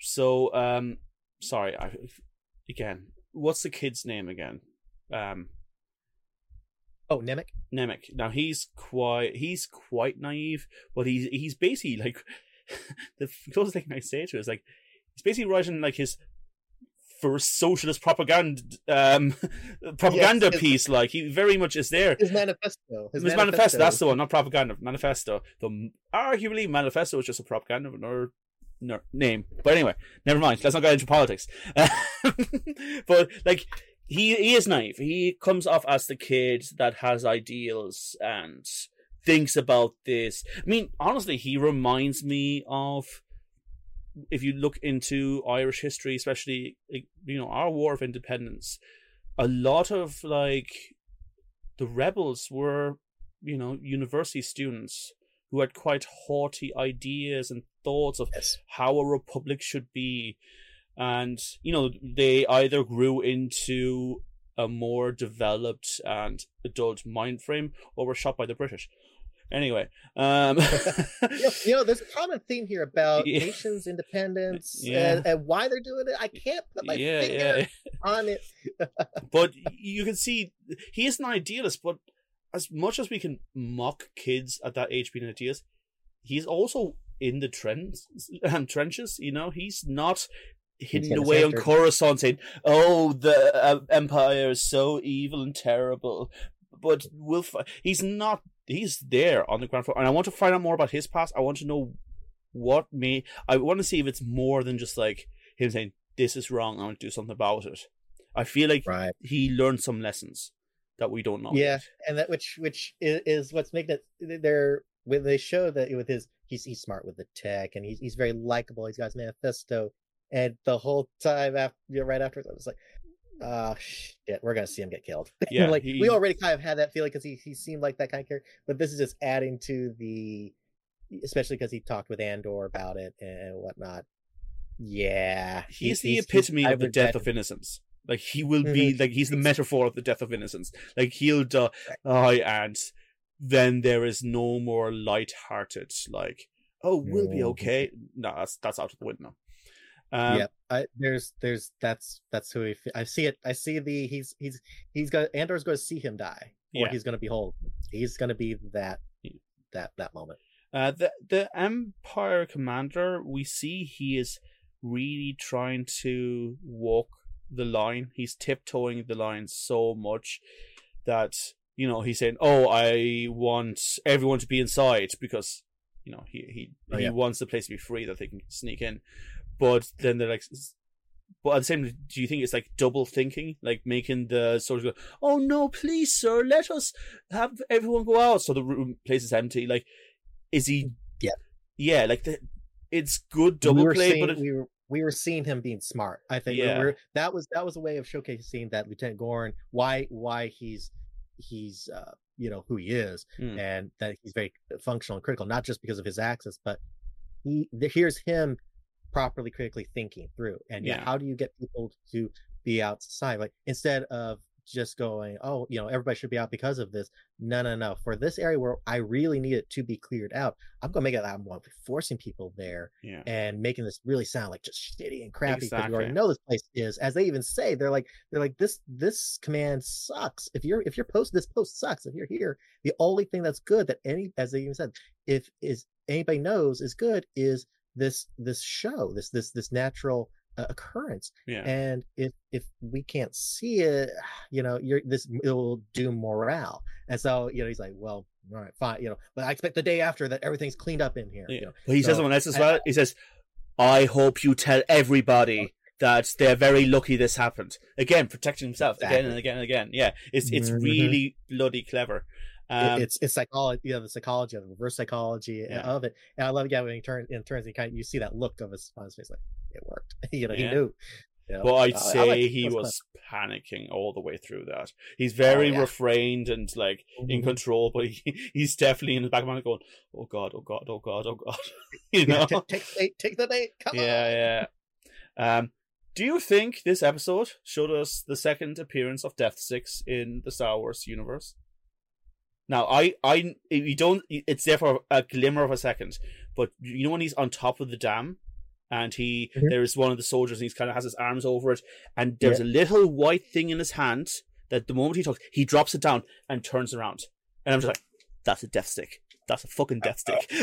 so um, sorry, I again, what's the kid's name again? Um, Oh, Nemik. Nemik. Now he's quite he's quite naive, but he's he's basically like the closest thing I say to it is like he's basically writing like his first socialist propaganda um propaganda his- piece. Like he very much is there. His manifesto. His, manifesto. That's the one, not propaganda. Manifesto. The arguably manifesto is just a propaganda of another no, name. But anyway, never mind. Let's not get into politics. but like he he is naive. He comes off as the kid that has ideals and thinks about this. I mean, honestly, he reminds me of if you look into Irish history, especially you know our War of Independence. A lot of like the rebels were, you know, university students who had quite haughty ideas and thoughts of Yes. how a republic should be. And, you know, they either grew into a more developed and adult mind frame or were shot by the British. Anyway, um, You know, you know, there's a common theme here about Yeah. nations' independence Yeah. and, and why they're doing it. I can't put my yeah, finger yeah. on it. but you can see he is an idealist, but as much as we can mock kids at that age being ideas, he's also in the trends um, trenches. You know, he's not hidden away on. Coruscant saying, "Oh, the uh, Empire is so evil and terrible." But we'll. Fi-. He's not. He's there on the ground floor, and I want to find out more about his past. I want to know what may. I want to see if it's more than just like him saying, "This is wrong. I want to do something about it." I feel like Right. he learned some lessons that we don't know. Yeah, and that which which is, is what's making it they're when they show that with his he's he's smart with the tech and he's he's very likable. He's got his manifesto, and the whole time after right after I was like, oh shit, we're gonna see him get killed. Yeah, like he- we already kind of had that feeling because he he seemed like that kind of character, but this is just adding to the, especially because he talked with Andor about it and whatnot. Yeah, he's, the he's- epitome I of the death of innocence. Like he will be Mhm. like he's the metaphor of the death of innocence. Like he'll die, Right. and then there is no more light-hearted. Like oh, we'll be Mhm. okay. No, that's that's out of the window. Um, yep. I, there's there's that's that's who he, I see it. I see the he's he's he's got Andor's going to see him die, or Yeah. he's going to behold. He's going to be that that that moment. Uh, the the Empire commander, we see he is really trying to walk the line. He's tiptoeing the line so much that you know he's saying, "Oh, I want everyone to be inside because you know he he Oh, he wants the place to be free that they can sneak in." But then they're like. But at the same do you think it's like double thinking, like making the soldiers go, "Oh no, please, sir, let us have everyone go out," so the room place is empty. Like, is he? Yeah. yeah. Like the, it's good double we play, seeing, but it, we were we were seeing him being smart. I think we were, that was that was a way of showcasing that Lieutenant Gorn why why he's he's uh you know who he is Hmm. and that he's very functional and critical not just because of his access but he here's him properly critically thinking through and yeah. How do you get people to be outside? Like instead of just going oh you know everybody should be out because of this. No no no. For this area where i really need it to be cleared out i'm gonna make it i'm gonna be forcing people there yeah, and making this really sound like just shitty and crappy because you already Exactly. know this place is. As they even say they're like they're like this this command sucks. If you're if your post this post sucks if you're here the only thing that's good that any as they even said if is anybody knows is good is this this show this this this natural uh, occurrence yeah, and if if we can't see it you know you're this it'll do morale and so you know he's like well all right fine you know but i expect the day after that everything's cleaned up in here yeah. you know But he says so something else as I- well. He says, "I hope you tell everybody that they're very lucky this happened. Again, protecting himself again and again and again. Yeah, it's it's Mhm. really bloody clever. Um, it's it's psychology, you know, the psychology of the reverse psychology Yeah. of it. And I love again when he turns in turns, he kind of you see that look of his on his face, like it worked. you know, he knew. You know? But I'd I say like- he was panicking all the way through that. He's very yeah. refrained and like in Mhm. control, but he, he's definitely in the back of my mind going, "Oh God, oh God, oh God, oh God," you Yeah, know? take, take the bait, take the bait. Come yeah, yeah. Um, do you think this episode showed us the second appearance of death sticks in the Star Wars universe? Now, I, I, you don't. It's there for a glimmer of a second, but you know when he's on top of the dam, and he Mhm. there's one of the soldiers, and he's kind of has his arms over it, and there's a little white thing in his hand that the moment he talks, he drops it down and turns around, and I'm just like, that's a death stick. That's a fucking death stick.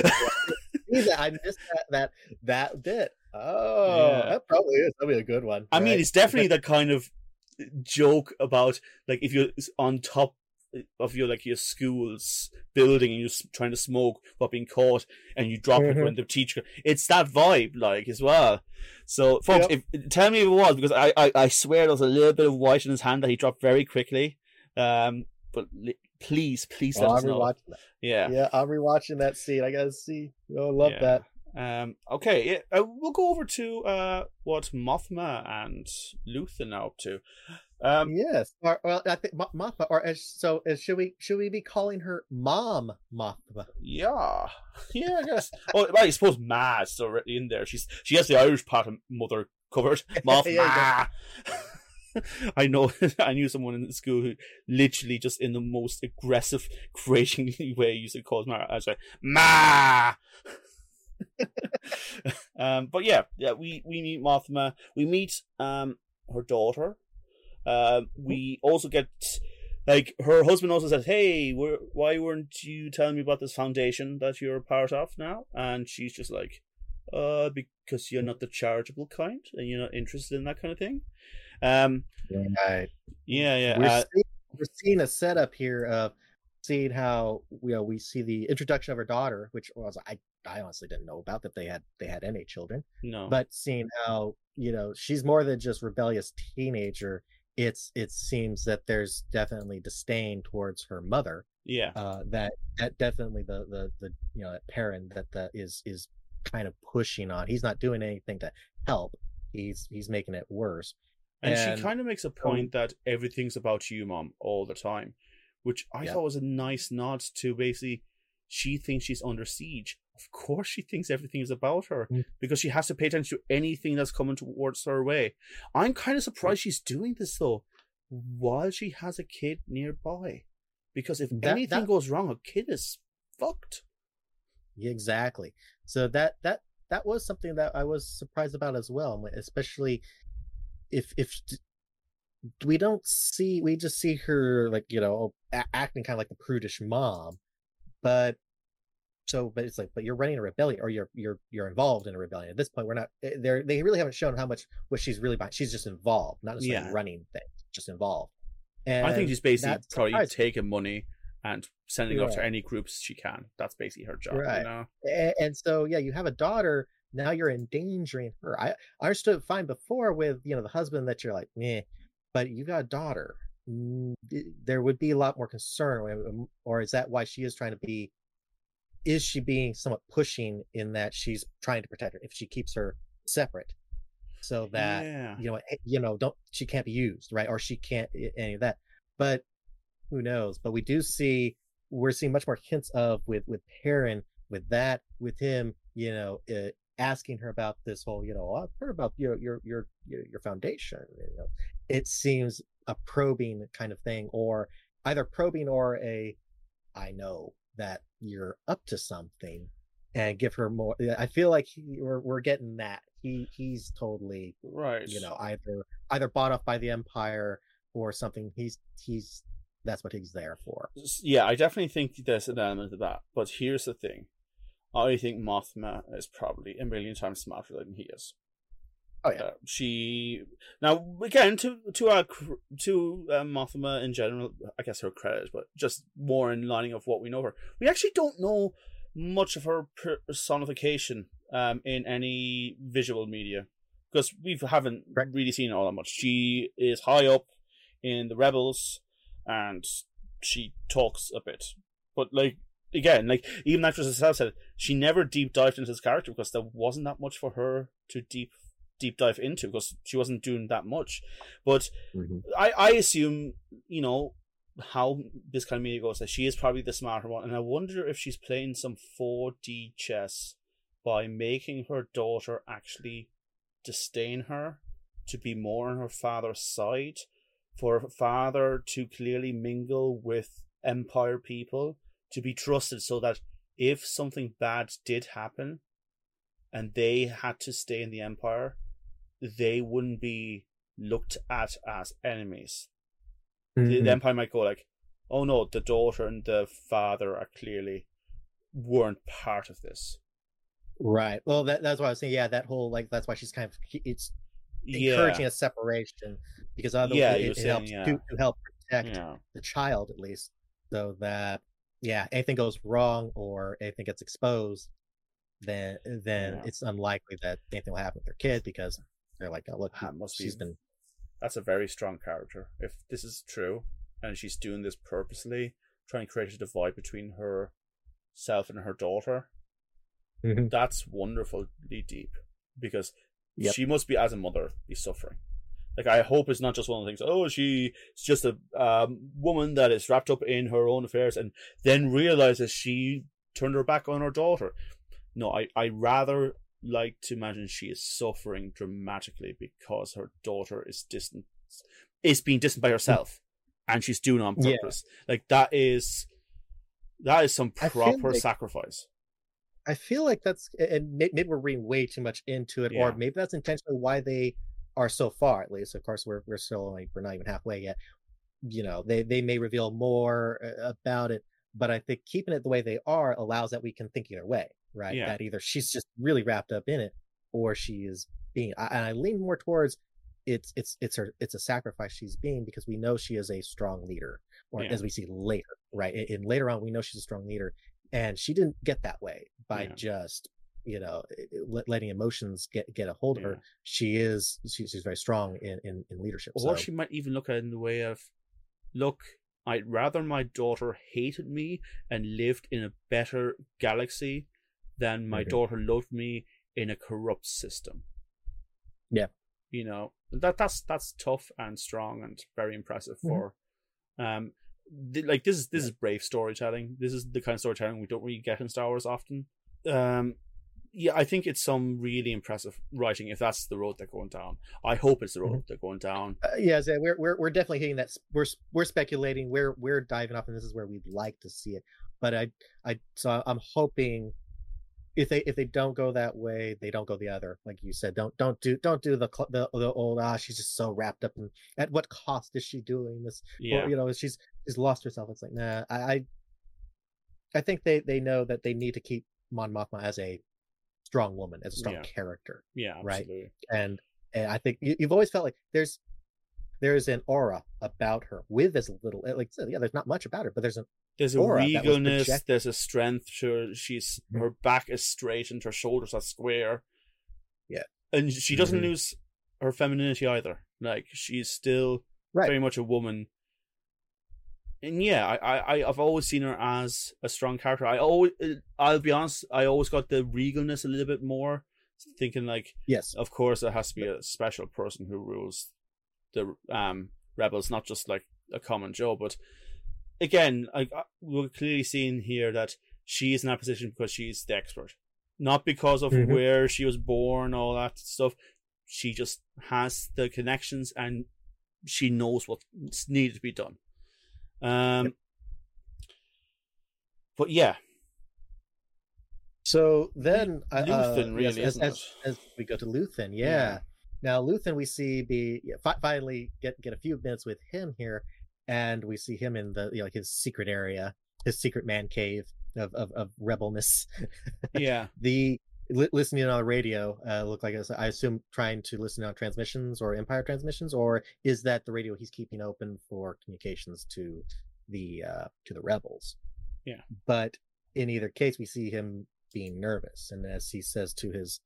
I missed that that that bit. Oh, Yeah. that probably is. That'll be a good one. I mean, it's definitely that kind of joke about like if you're on top of your like your school's building and you're trying to smoke but being caught and you drop it Mhm. when the teacher. It's that vibe, like as well. So, folks, Yep. if tell me if it was because I, I I swear there was a little bit of white in his hand that he dropped very quickly. Um, but li- please, please Oh, let I'm us know. Yeah. Yeah, I'm rewatching that scene. I gotta see. Oh, love Yeah. that. Um. Okay. Yeah. Uh, we'll go over to uh what Mothma and Luthen are up to. Um. yes. Or, well, I think Ma- Mothma. Or as, so, as, should we should we be calling her Mom Mothma? Yeah, yeah, I guess. oh, well, I suppose Ma's already in there. She's she has the Irish part of mother covered. Moth Yeah, Ma. I know. I knew someone in school who literally just in the most aggressive, grating way used to call Ma. I was like, Ma. um, but yeah, yeah, we we meet Mothma. We meet um her daughter. Um, we also get like her husband also says, "Hey, why weren't you telling me about this foundation that you're a part of now?" And she's just like, "Uh, because you're not the charitable kind, and you're not interested in that kind of thing." Um, Right. yeah, yeah, We're, uh, seeing, we're seeing a setup here of seeing how you know we see the introduction of her daughter, which was I I honestly didn't know about that they had they had any children, no, but seeing how you know she's more than just rebellious teenager. It's it seems that there's definitely disdain towards her mother. yeah, Uh, that that definitely the the the you know that parent that that is is kind of pushing on. He's not doing anything to help. He's he's making it worse. and, and- she kind of makes a point that everything's about you, mom, all the time, which I Yeah. thought was a nice nod to basically. She thinks she's under siege. Of course, she thinks everything is about her Mm. because she has to pay attention to anything that's coming towards her way. I'm kind of surprised she's doing this though, while she has a kid nearby, because if That- anything that- goes wrong, a kid is fucked. Yeah, exactly. So that that that was something that I was surprised about as well, especially if if we don't see we just see her like you know acting kind of like a prudish mom, but so but it's like but you're running a rebellion or you're you're you're involved in a rebellion at this point we're not they they really haven't shown how much what she's really behind she's just involved not necessarily Yeah. running things just involved and I think she's basically probably surprising. taking money and sending it off to any groups she can. That's basically her job, Right. you know. and, and so yeah you have a daughter now you're endangering her i i understood fine before with you know the husband that you're like meh but you got a daughter Mm, there would be a lot more concern or is that why she is trying to be is she being somewhat pushing in that she's trying to protect her if she keeps her separate? So that yeah. you know eh, you know don't she can't be used right? Or she can't any of that. But who knows? But we do see we're seeing much more hints of with with Perrin with that with him you know uh, asking her about this whole you know "Oh, I've heard about your your your your, your foundation you know? It seems a probing kind of thing or either probing or a I know that you're up to something and give her more I feel like he, we're we're getting that he he's totally Right. you know either either bought off by the empire or something he's he's that's what he's there for Yeah, I definitely think there's an element of that. But here's the thing. I think Mothma is probably a million times smarter than he is. Oh yeah Uh, she now again to to our to um, Mothma in general, I guess her credit, but just more in lining of what we know her. We actually don't know much of her personification um in any visual media. because we haven't Correct. really seen all that much. She is high up in the rebels, and she talks a bit. But like again, like even actress herself said, she never deep dived into this character because there wasn't that much for her to deep deep dive into because she wasn't doing that much. But Mhm. I I assume you know how this kind of media goes that she is probably the smarter one, and I wonder if she's playing some 4D chess by making her daughter actually disdain her to be more on her father's side, for her father to clearly mingle with Empire people, to be trusted so that if something bad did happen and they had to stay in the Empire, they wouldn't be looked at as enemies. The, Mhm. the Empire might go like, oh no, the daughter and the father are clearly weren't part of this. Right. Well, that, that's why I was saying. Yeah, that whole like that's why she's kind of it's Yeah. encouraging a separation because otherwise Yeah, it, it saying, helps yeah. to, to help protect Yeah. the child at least, so that yeah, anything goes wrong or anything gets exposed, then then Yeah. it's unlikely that anything will happen with their kid because they're like, oh look, That must she's be- been That's a very strong character. If this is true, and she's doing this purposely, trying to create a divide between herself and her daughter, Mhm. that's wonderfully deep. Because Yep. she must be, as a mother, be suffering. Like I hope it's not just one of the things. Oh, she's just a um, woman that is wrapped up in her own affairs, and then realizes she turned her back on her daughter. No, I I rather like to imagine she is suffering dramatically because her daughter is distant, is being distant by herself, and she's doing on Yeah. purpose. Like that is that is some I proper like- sacrifice. I feel like that's and maybe we're reading way too much into it, Yeah. or maybe that's intentionally why they are so far. At least, of course, we're we're still like we're not even halfway yet. You know, they they may reveal more uh, about it, but I think keeping it the way they are allows that we can think either way, right? Yeah. That either she's just really wrapped up in it, or she is being. I, and I lean more towards it's it's it's her it's a sacrifice she's being because we know she is a strong leader, or Yeah. as we see later, right? And, and later on, we know she's a strong leader, and she didn't get that way by Yeah. just you know i- i- let, letting emotions get get a hold of her she is she, she's very strong in in, in leadership Or so she might even look at it in the way of, look, I'd rather my daughter hated me and lived in a better galaxy than my Mhm. daughter loved me in a corrupt system. Yeah. You know that that's that's tough and strong and very impressive Mhm. for, um, th- like this is this is brave storytelling. This is the kind of storytelling we don't really get in Star Wars often. Um, yeah, I think it's some really impressive writing if that's the road they're going down. I hope it's the road they're going down. uh, yeah so we're, we're we're definitely hitting that we're we're speculating we're we're diving off and this is where we'd like to see it but i i so i'm hoping if they if they don't go that way they don't go the other like you said don't don't do don't do the the, the old ah she's just so wrapped up in at what cost is she doing this Yeah. or, you know she's she's lost herself it's like nah i i, I think they they know that they need to keep mon mothma as a strong woman as a strong Yeah. character Yeah, Right. and and i think you, you've always felt like there's there's an aura about her with as little like yeah there's not much about her but there's an There's a aura regalness. There's a strength. Her. She's Mhm. her back is straight and her shoulders are square. Yeah. and she doesn't Mhm. lose her femininity either. Like she's still Right. very much a woman. And yeah, I, I, I've always seen her as a strong character. I always, I'll be honest, I always got the regalness a little bit more, thinking like, yes of course, there has to be a special person who rules the um rebels, not just like a common Joe. But again, I, I- we're clearly seeing here that she is in that position because she's the expert, not because of Mhm. where she was born, all that stuff. She just has the connections and she knows what's needed to be done. Um, but yeah, so then uh, Luthen uh, really, yes, as, isn't as, as we go to luthen yeah, Yeah. now luthen we see be yeah, fi- finally get get a few minutes with him here and we see him in the you know, like his secret area his secret man cave of of, of rebelness. Yeah, the li- listening on the radio uh look like I assume trying to listen on transmissions or empire transmissions or is that the radio he's keeping open for communications to the uh to the rebels? Yeah. but in either case we see him being nervous and as he says to his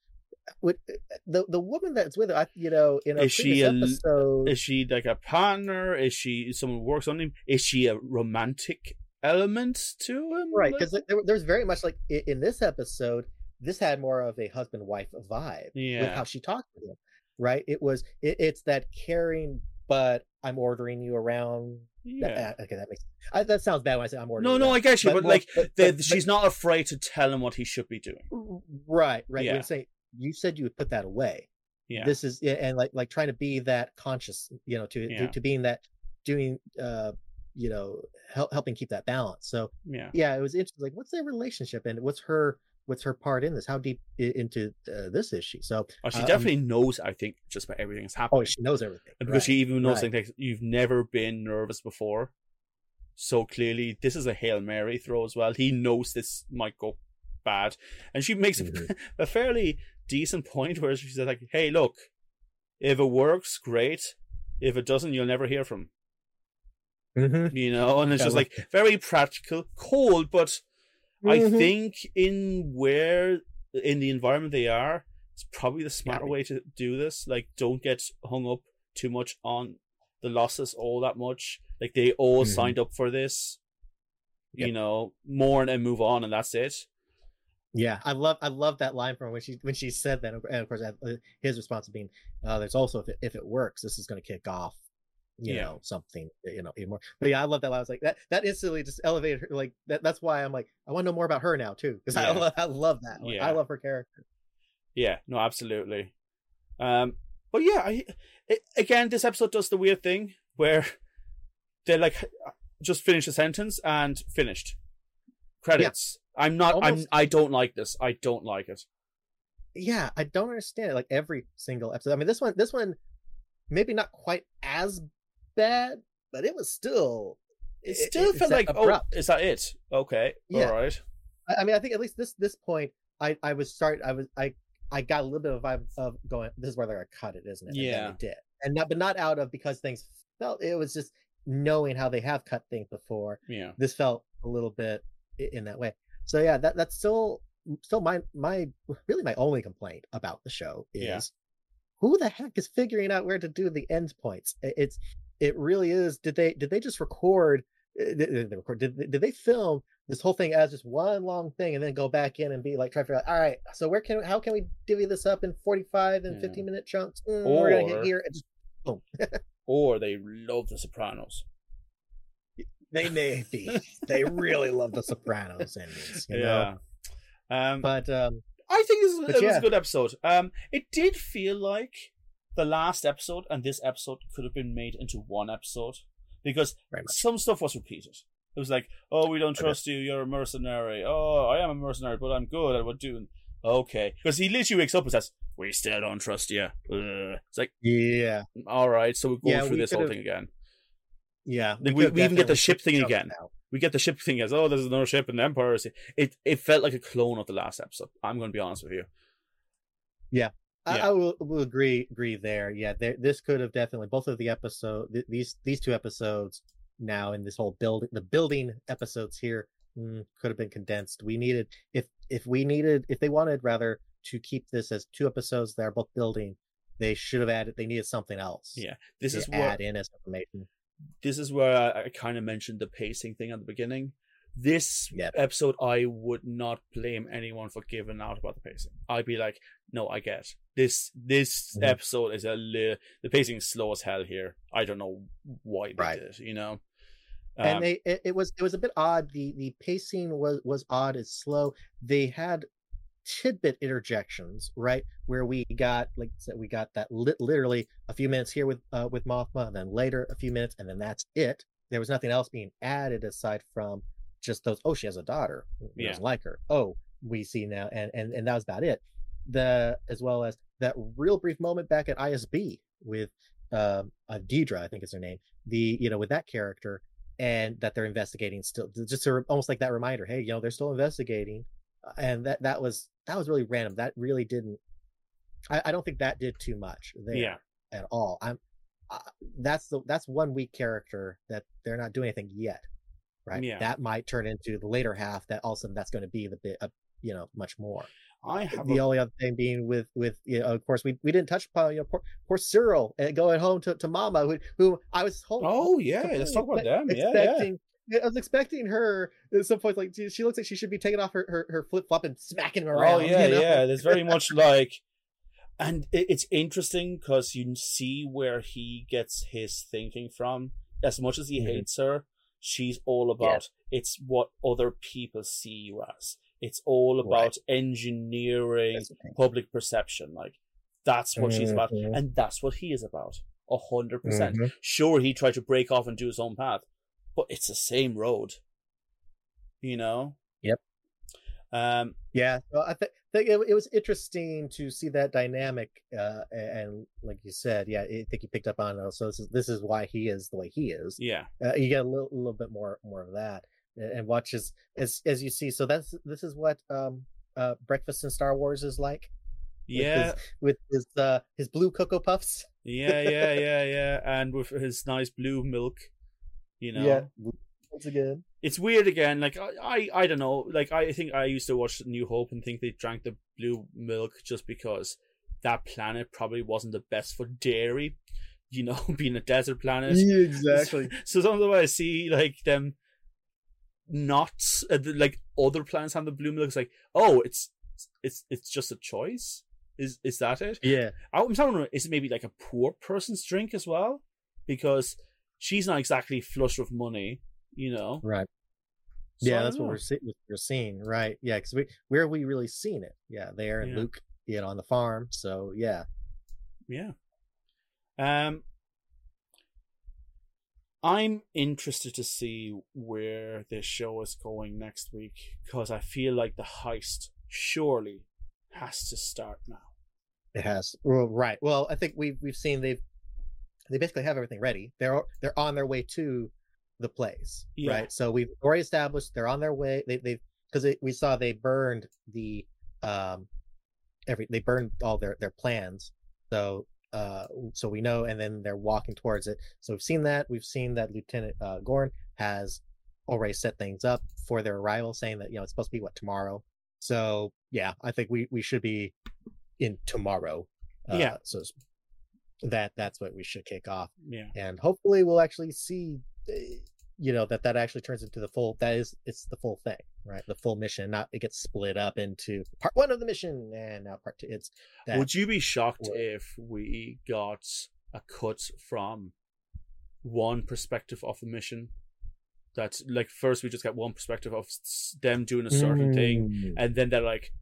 with the the woman that's with her, I, you know, in a Is she a episode, Is she like a partner? Is she someone who works on him? Is she a romantic element to him? right? Like- Because there, there's very much like i- in this episode, this had more of a husband wife vibe with Yeah. how she talked to him, right? It was it, it's that caring, but I'm ordering you around. yeah. That, uh, okay, that makes I, that sounds bad when I say I'm ordering. No, no, around. I get you, but, more- like, but- the, but- she's not afraid to tell him what he should be doing. right, right. Yeah. You're saying you said you would put that away. Yeah, this is and like like trying to be that conscious you know to Yeah. to, to being that doing uh you know help, helping keep that balance so yeah, yeah it was interesting like what's their relationship and what's her what's her part in this how deep i- into uh, this is she so oh, she um, definitely knows. I think just about everything that's happening. oh she knows everything And because right. she even knows right. things like you've never been nervous before. So clearly, this is a hail mary throw as well. He knows this might go bad, and she makes a- Mhm. a fairly decent point where she said like, "Hey, look, if it works, great. If it doesn't, you'll never hear from." Mhm. You know, and it's I just like like very practical, cold, but I Mhm. think in where in the environment they are, it's probably the smarter be. way to do this. Like, don't get hung up too much on the losses all that much. Like they all Mhm. signed up for this. You know, mourn and move on, and that's it. Yeah i love i love that line from when she when she said that and of course uh, his response being uh there's also if it, if it works this is going to kick off you Yeah. know something you know even more but yeah i love that line. i was like that that instantly just elevated her like that, that's why i'm like i want to know more about her now too because I, Yeah. lo- I love that Like, Yeah. i love her character Yeah, no, absolutely. Um, but yeah, I it, again, this episode does the weird thing where they like just finish a sentence and finished credits. I'm not. Almost- I'm. I don't like this. I don't like it. yeah i don't understand it like every single episode i mean this one this one maybe not quite as bad but it was still It it- still it's felt like, oh, abrupt. oh, is that it? Okay, Yeah. all right. I, I mean, I think at least this this point, I I was start I was I I got a little bit of vibe of going. This is where they're gonna cut it, isn't it? And Yeah. they did, and not but not out of because things felt. It was just knowing how they have cut things before. Yeah, This felt a little bit in that way. So yeah, that that's still still my my really my only complaint about the show is Yeah. who the heck is figuring out where to do the end points? It's it really is. Did they did they just record? uh, Did, did they record? Did, did they film this whole thing as just one long thing and then go back in and be like try to figure out? All right, so where can how can we divvy this up in forty five and Yeah. fifteen minute chunks? Mm, we're gonna Or- hit here and just boom. or they love The Sopranos. They may be. they really love the Sopranos endings, you know. Yeah. Um, But um, I think this was, yeah. a good episode. Um, it did feel like the last episode and this episode could have been made into one episode because some stuff was repeated. It was like, "Oh, we don't trust you. You're a mercenary. Oh, I am a mercenary, but I'm good at what doing." Okay, because he literally wakes up and says, "We still don't trust you." Ugh. It's like, yeah, all right, so we're going Yeah, through we this whole thing again. Yeah. Like, we- we even get the ship thing again. out. We get the ship thing as, "Oh, there's another ship in the Empire." It it felt like a clone of the last episode. I'm going to be honest with you. I, Yeah. I will, will agree agree there. Yeah, there, this could have definitely both of the episode th- these these two episodes now in this whole building the building episodes here mm, could have been condensed. We needed if if we needed if they wanted rather to keep this as two episodes that are both building, they should have added they needed something else. Yeah, this is what add in as information. This is where I, I kind of mentioned the pacing thing at the beginning. This Yeah. episode, I would not blame anyone for giving out about the pacing. I'd be like, no, I get this. This Mhm. episode is a li- the pacing is slow as hell here. I don't know why they Right. did it. You know, and Um, they it, it was it was a bit odd the the pacing was was odd it's slow they had tidbit interjections right where we got like I said, we got that lit literally a few minutes here with uh with mothma and then later a few minutes and then that's it. There was nothing else being added aside from just those oh she has a daughter Yeah. doesn't like her. Oh we see now and and and that was about it. The as well as that real brief moment back at isb with um uh, deidre i think is her name the you know with that character and that they're investigating still just a, almost like that reminder hey you know they're still investigating and that that was that was really random that really didn't i, I don't think that did too much there yeah, at all i'm uh, that's the that's one weak character that they're not doing anything yet right Yeah. that might turn into the later half that all of a sudden that's going to be the bit uh, you know much more. I have the a, only other thing being with with you know, of course we, we didn't touch upon you know poor, poor Syril uh, going home to, to Mama who, who I was home, Oh yeah, let's talk about them. Yeah, yeah. Yeah, I was expecting her at some point, like she, she looks like she should be taking off her, her, her flip flop and smacking him around. Oh yeah, you know? yeah. There's very much like, and it, it's interesting because you see where he gets his thinking from. As much as he Mhm. hates her, she's all about it's what other people see you as. It's all about engineering the thing. public perception. Like that's what she's about, Mhm. and that's what he is about. A hundred percent. Mhm. Sure, he tried to break off and do his own path, but it's the same road. You know. Yep. Um. Yeah, so I th- think it, it was interesting to see that dynamic, uh, and, and like you said, yeah, I think you picked up on it. So this is this is why he is the way he is. Yeah. Uh, you get a little, little bit more more of that, and, and watch as as as you see. So that's this is what um uh breakfast in Star Wars is like. with Yeah. his, with his uh his blue cocoa puffs. Yeah, yeah, yeah, yeah. And with his nice blue milk, you know. Yeah, once again. It's weird again. Like I, I, I don't know. Like I think I used to watch New Hope and think they drank the blue milk just because that planet probably wasn't the best for dairy. You know, being a desert planet. exactly. So sometimes when I see like them not uh, the- like other planets have the blue milk, it's like, oh, it's it's it's just a choice. Is is that it? Yeah, I'm talking. Is it maybe like a poor person's drink as well? Because she's not exactly flush with money, you know. right. So yeah, that's what we're see- we're seeing, right? Yeah, because we where have we really seen it? Yeah, there and Yeah. Luke, you know, on the farm. So yeah, Yeah. Um. I'm interested to see where this show is going next week because I feel like the heist surely has to start now. it has. Well, right. Well, I think we've we've seen they've they basically have everything ready. They're they're on their way to the place, Yeah. right? So we've already established they're on their way. They they because we saw they burned the um every they burned all their their plans. So uh so we know, and then they're walking towards it. So we've seen that. We've seen that Lieutenant uh, Gorn has already set things up for their arrival, saying that you know it's supposed to be what tomorrow. So yeah, I think we we should be in tomorrow. Uh, Yeah. So that that's what we should kick off, Yeah. and hopefully we'll actually see, uh, you know, that that actually turns into the full. That is, it's the full thing, right? The full mission. Not it gets split up into part one of the mission and now part two. It's that. Would you be shocked if we got a cut from one perspective of the mission? That's like first we just get one perspective of them doing a certain thing, Mm. and then they're like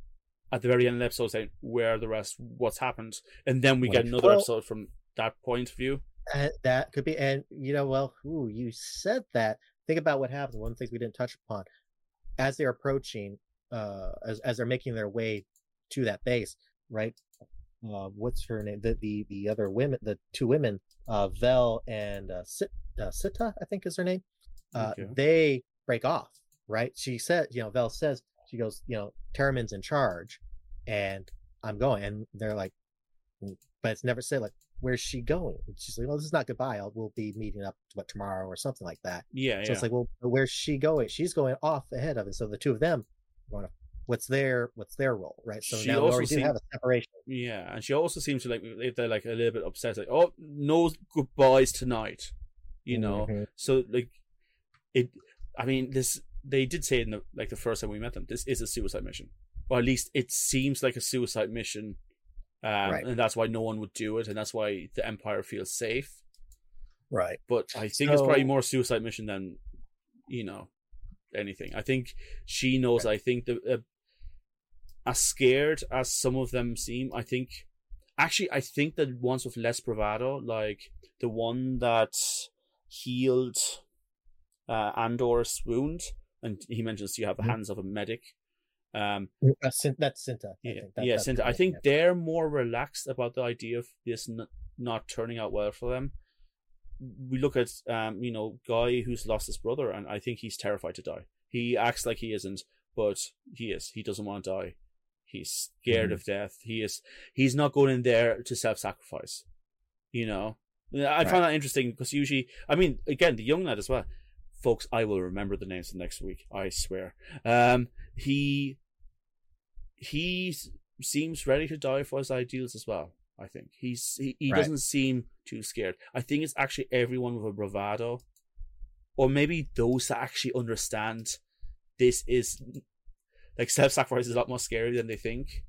at the very end of the episode saying where are the rest, what's happened, and then we get another Well- episode from that point of view. Uh, that could be, and you know, well, ooh, you said that. Think about what happens. One of the things we didn't touch upon as they're approaching, uh, as as they're making their way to that base, right? Uh, what's her name? The the the other women, the two women, uh, Vel and uh, Sit, uh, Sita, I think is her name. Uh, Okay. They break off, right? She said, you know, Vel says she goes, you know, Taramyn's in charge, and I'm going, and they're like, "Mm," but it's never said like where's she going? And she's like, well, this is not goodbye. I'll, we'll be meeting up what tomorrow or something like that. Yeah, So yeah. it's like, well, where's she going? She's going off ahead of it. So the two of them want to. What's their what's their role, right? So She now we do have a separation. Yeah, and she also seems to like they're like a little bit upset, like oh no goodbyes tonight, you know. Mhm. So like it, I mean this they did say in the like the first time we met them, this is a suicide mission, or at least it seems like a suicide mission, um, Right. and that's why no one would do it, and that's why the Empire feels safe. right? But I think it's probably So- more suicide mission than you know anything. I think she knows. I think the uh, as scared as some of them seem, I think actually I think the ones with less bravado, like the one that healed uh, Andor's wound, and he mentions you have the Mhm. hands of a medic. Um, Uh, that's Cinta. I yeah, think. That- yeah, Cinta. I think they're more relaxed about the idea of this n- not turning out well for them. We look at, um, you know, guy who's lost his brother, and I think he's terrified to die. He acts like he isn't, but he is. He doesn't want to die. He's scared Mhm. of death. He is. He's not going in there to self-sacrifice. You know, I Right. find that interesting because usually, I mean, again, the young lad as well. Folks, I will remember the names next week. I swear. Um, he he seems ready to die for his ideals as well. I think he's he, he Right. doesn't seem too scared. I think it's actually everyone with a bravado, or maybe those that actually understand this is like self-sacrifice is a lot more scary than they think.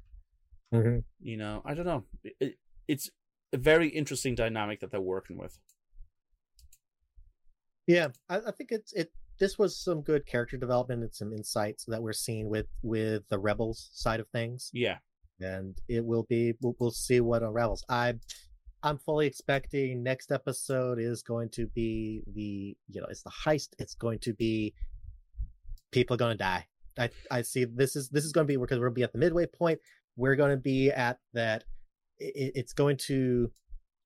Mhm. You know, I don't know. It, it- it's a very interesting dynamic that they're working with. Yeah, I, I think it's it. This was some good character development and some insights that we're seeing with with the rebels side of things, Yeah, and it will be. We'll, we'll see what unravels. I, I'm fully expecting next episode is going to be the you know it's the heist. It's going to be people are going to die. I I see this is this is going to be because we're going to be at the midway point. We're going to be at that. It, it's going to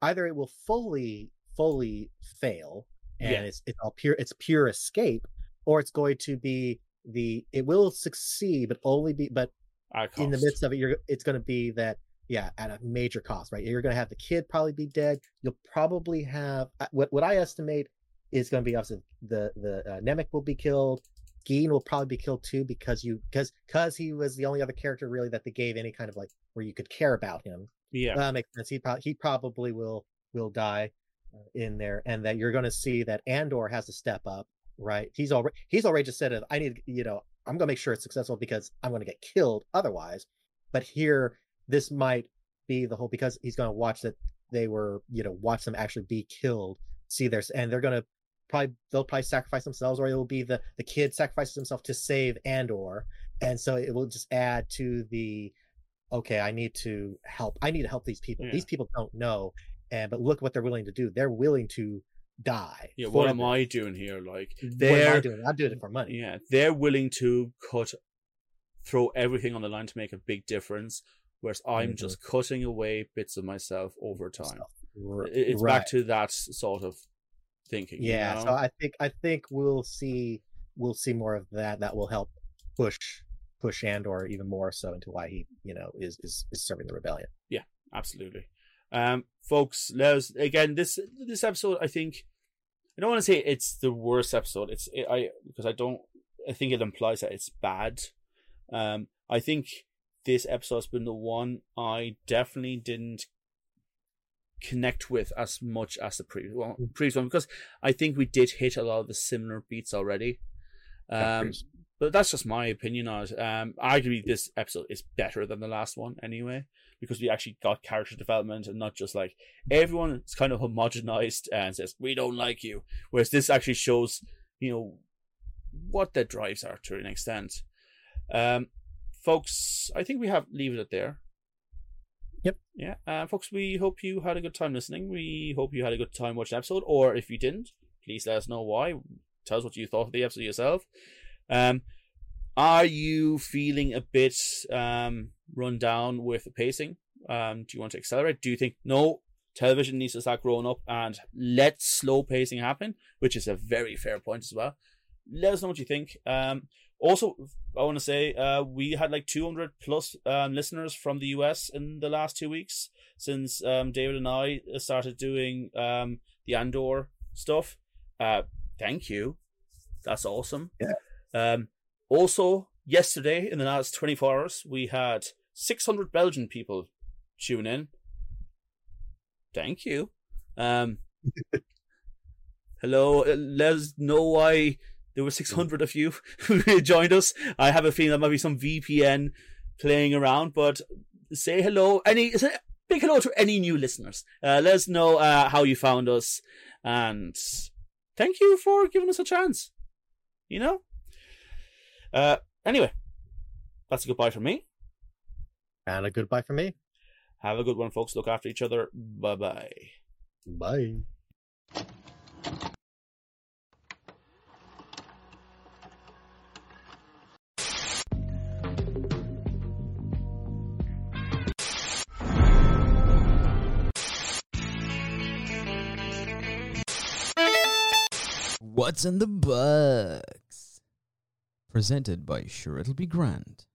either it will fully fully fail and Yeah. it's it's all pure it's pure escape or it's going to be the it will succeed but only be but in the midst of it you're it's going to be that yeah at a major cost right? You're going to have the kid probably be dead. You'll probably have uh, what what i estimate is going to be obviously the the uh, Nemik will be killed. Skeen will probably be killed too because you because because he was the only other character really that they gave any kind of like where you could care about him. Yeah, that makes sense. He probably he probably will will die in there, and that you're going to see that Andor has to step up. Right? He's already he's already just said, "I need you know I'm going to make sure it's successful because I'm going to get killed otherwise." But here, this might be the whole because he's going to watch that they were you know watch them actually be killed, see their and they're going to probably they'll probably sacrifice themselves, or it will be the the kid sacrifices himself to save Andor, and so it will just add to the okay, I need to help. I need to help these people. Yeah. These people don't know, and but look what they're willing to do. They're willing to die. yeah. What am them. I doing here? Like, What am I they're doing? I'm doing it for money. yeah, they're willing to cut, throw everything on the line to make a big difference, whereas I'm Mhm. just cutting away bits of myself over time. It's back to that sort of thinking. you yeah. know? So I think I think we'll see we'll see more of that. That will help push push Andor even more so into why he you know is is, is serving the rebellion. Yeah, absolutely um folks let us again this this episode i think i don't want to say it's the worst episode. It's i because i don't i think it implies that it's bad. Um i think this episode's been the one i definitely didn't connect with as much as the previous one, previous one because i think we did hit a lot of the similar beats already. Um but that's just my opinion on it. Um, arguably, this episode is better than the last one anyway, because we actually got character development and not just like everyone is kind of homogenized and says we don't like you, whereas this actually shows you know what their drives are to an extent. Um, folks, I think we have leave it there. Yep. Yeah, uh, folks, we hope you had a good time listening. We hope you had a good time watching the episode, or if you didn't, please let us know why. Tell us what you thought of the episode yourself. Um, are you feeling a bit um run down with the pacing? Um, do you want to accelerate? Do you think no? Television needs to start growing up and let slow pacing happen, which is a very fair point as well. Let us know what you think. Um, also, I want to say uh, we had like 200 plus um, listeners from the US in the last two weeks since um, David and I started doing um, the Andor stuff. Uh, thank you. That's awesome. Yeah. Um, also, yesterday in the last 24 hours, we had 600 Belgian people tune in. Thank you. Um, hello. uh, Let us know why there were 600 of you who joined us. I have a feeling there might be some VPN playing around, but say hello. Any say big hello to any new listeners. Uh, let us know uh, how you found us, and thank you for giving us a chance. You know. Uh, anyway, that's a goodbye from me. And a goodbye from me. Have a good one, folks. Look after each other. Bye bye. Bye. What's in the Bugs? Presented by Sure It'll Be Grand.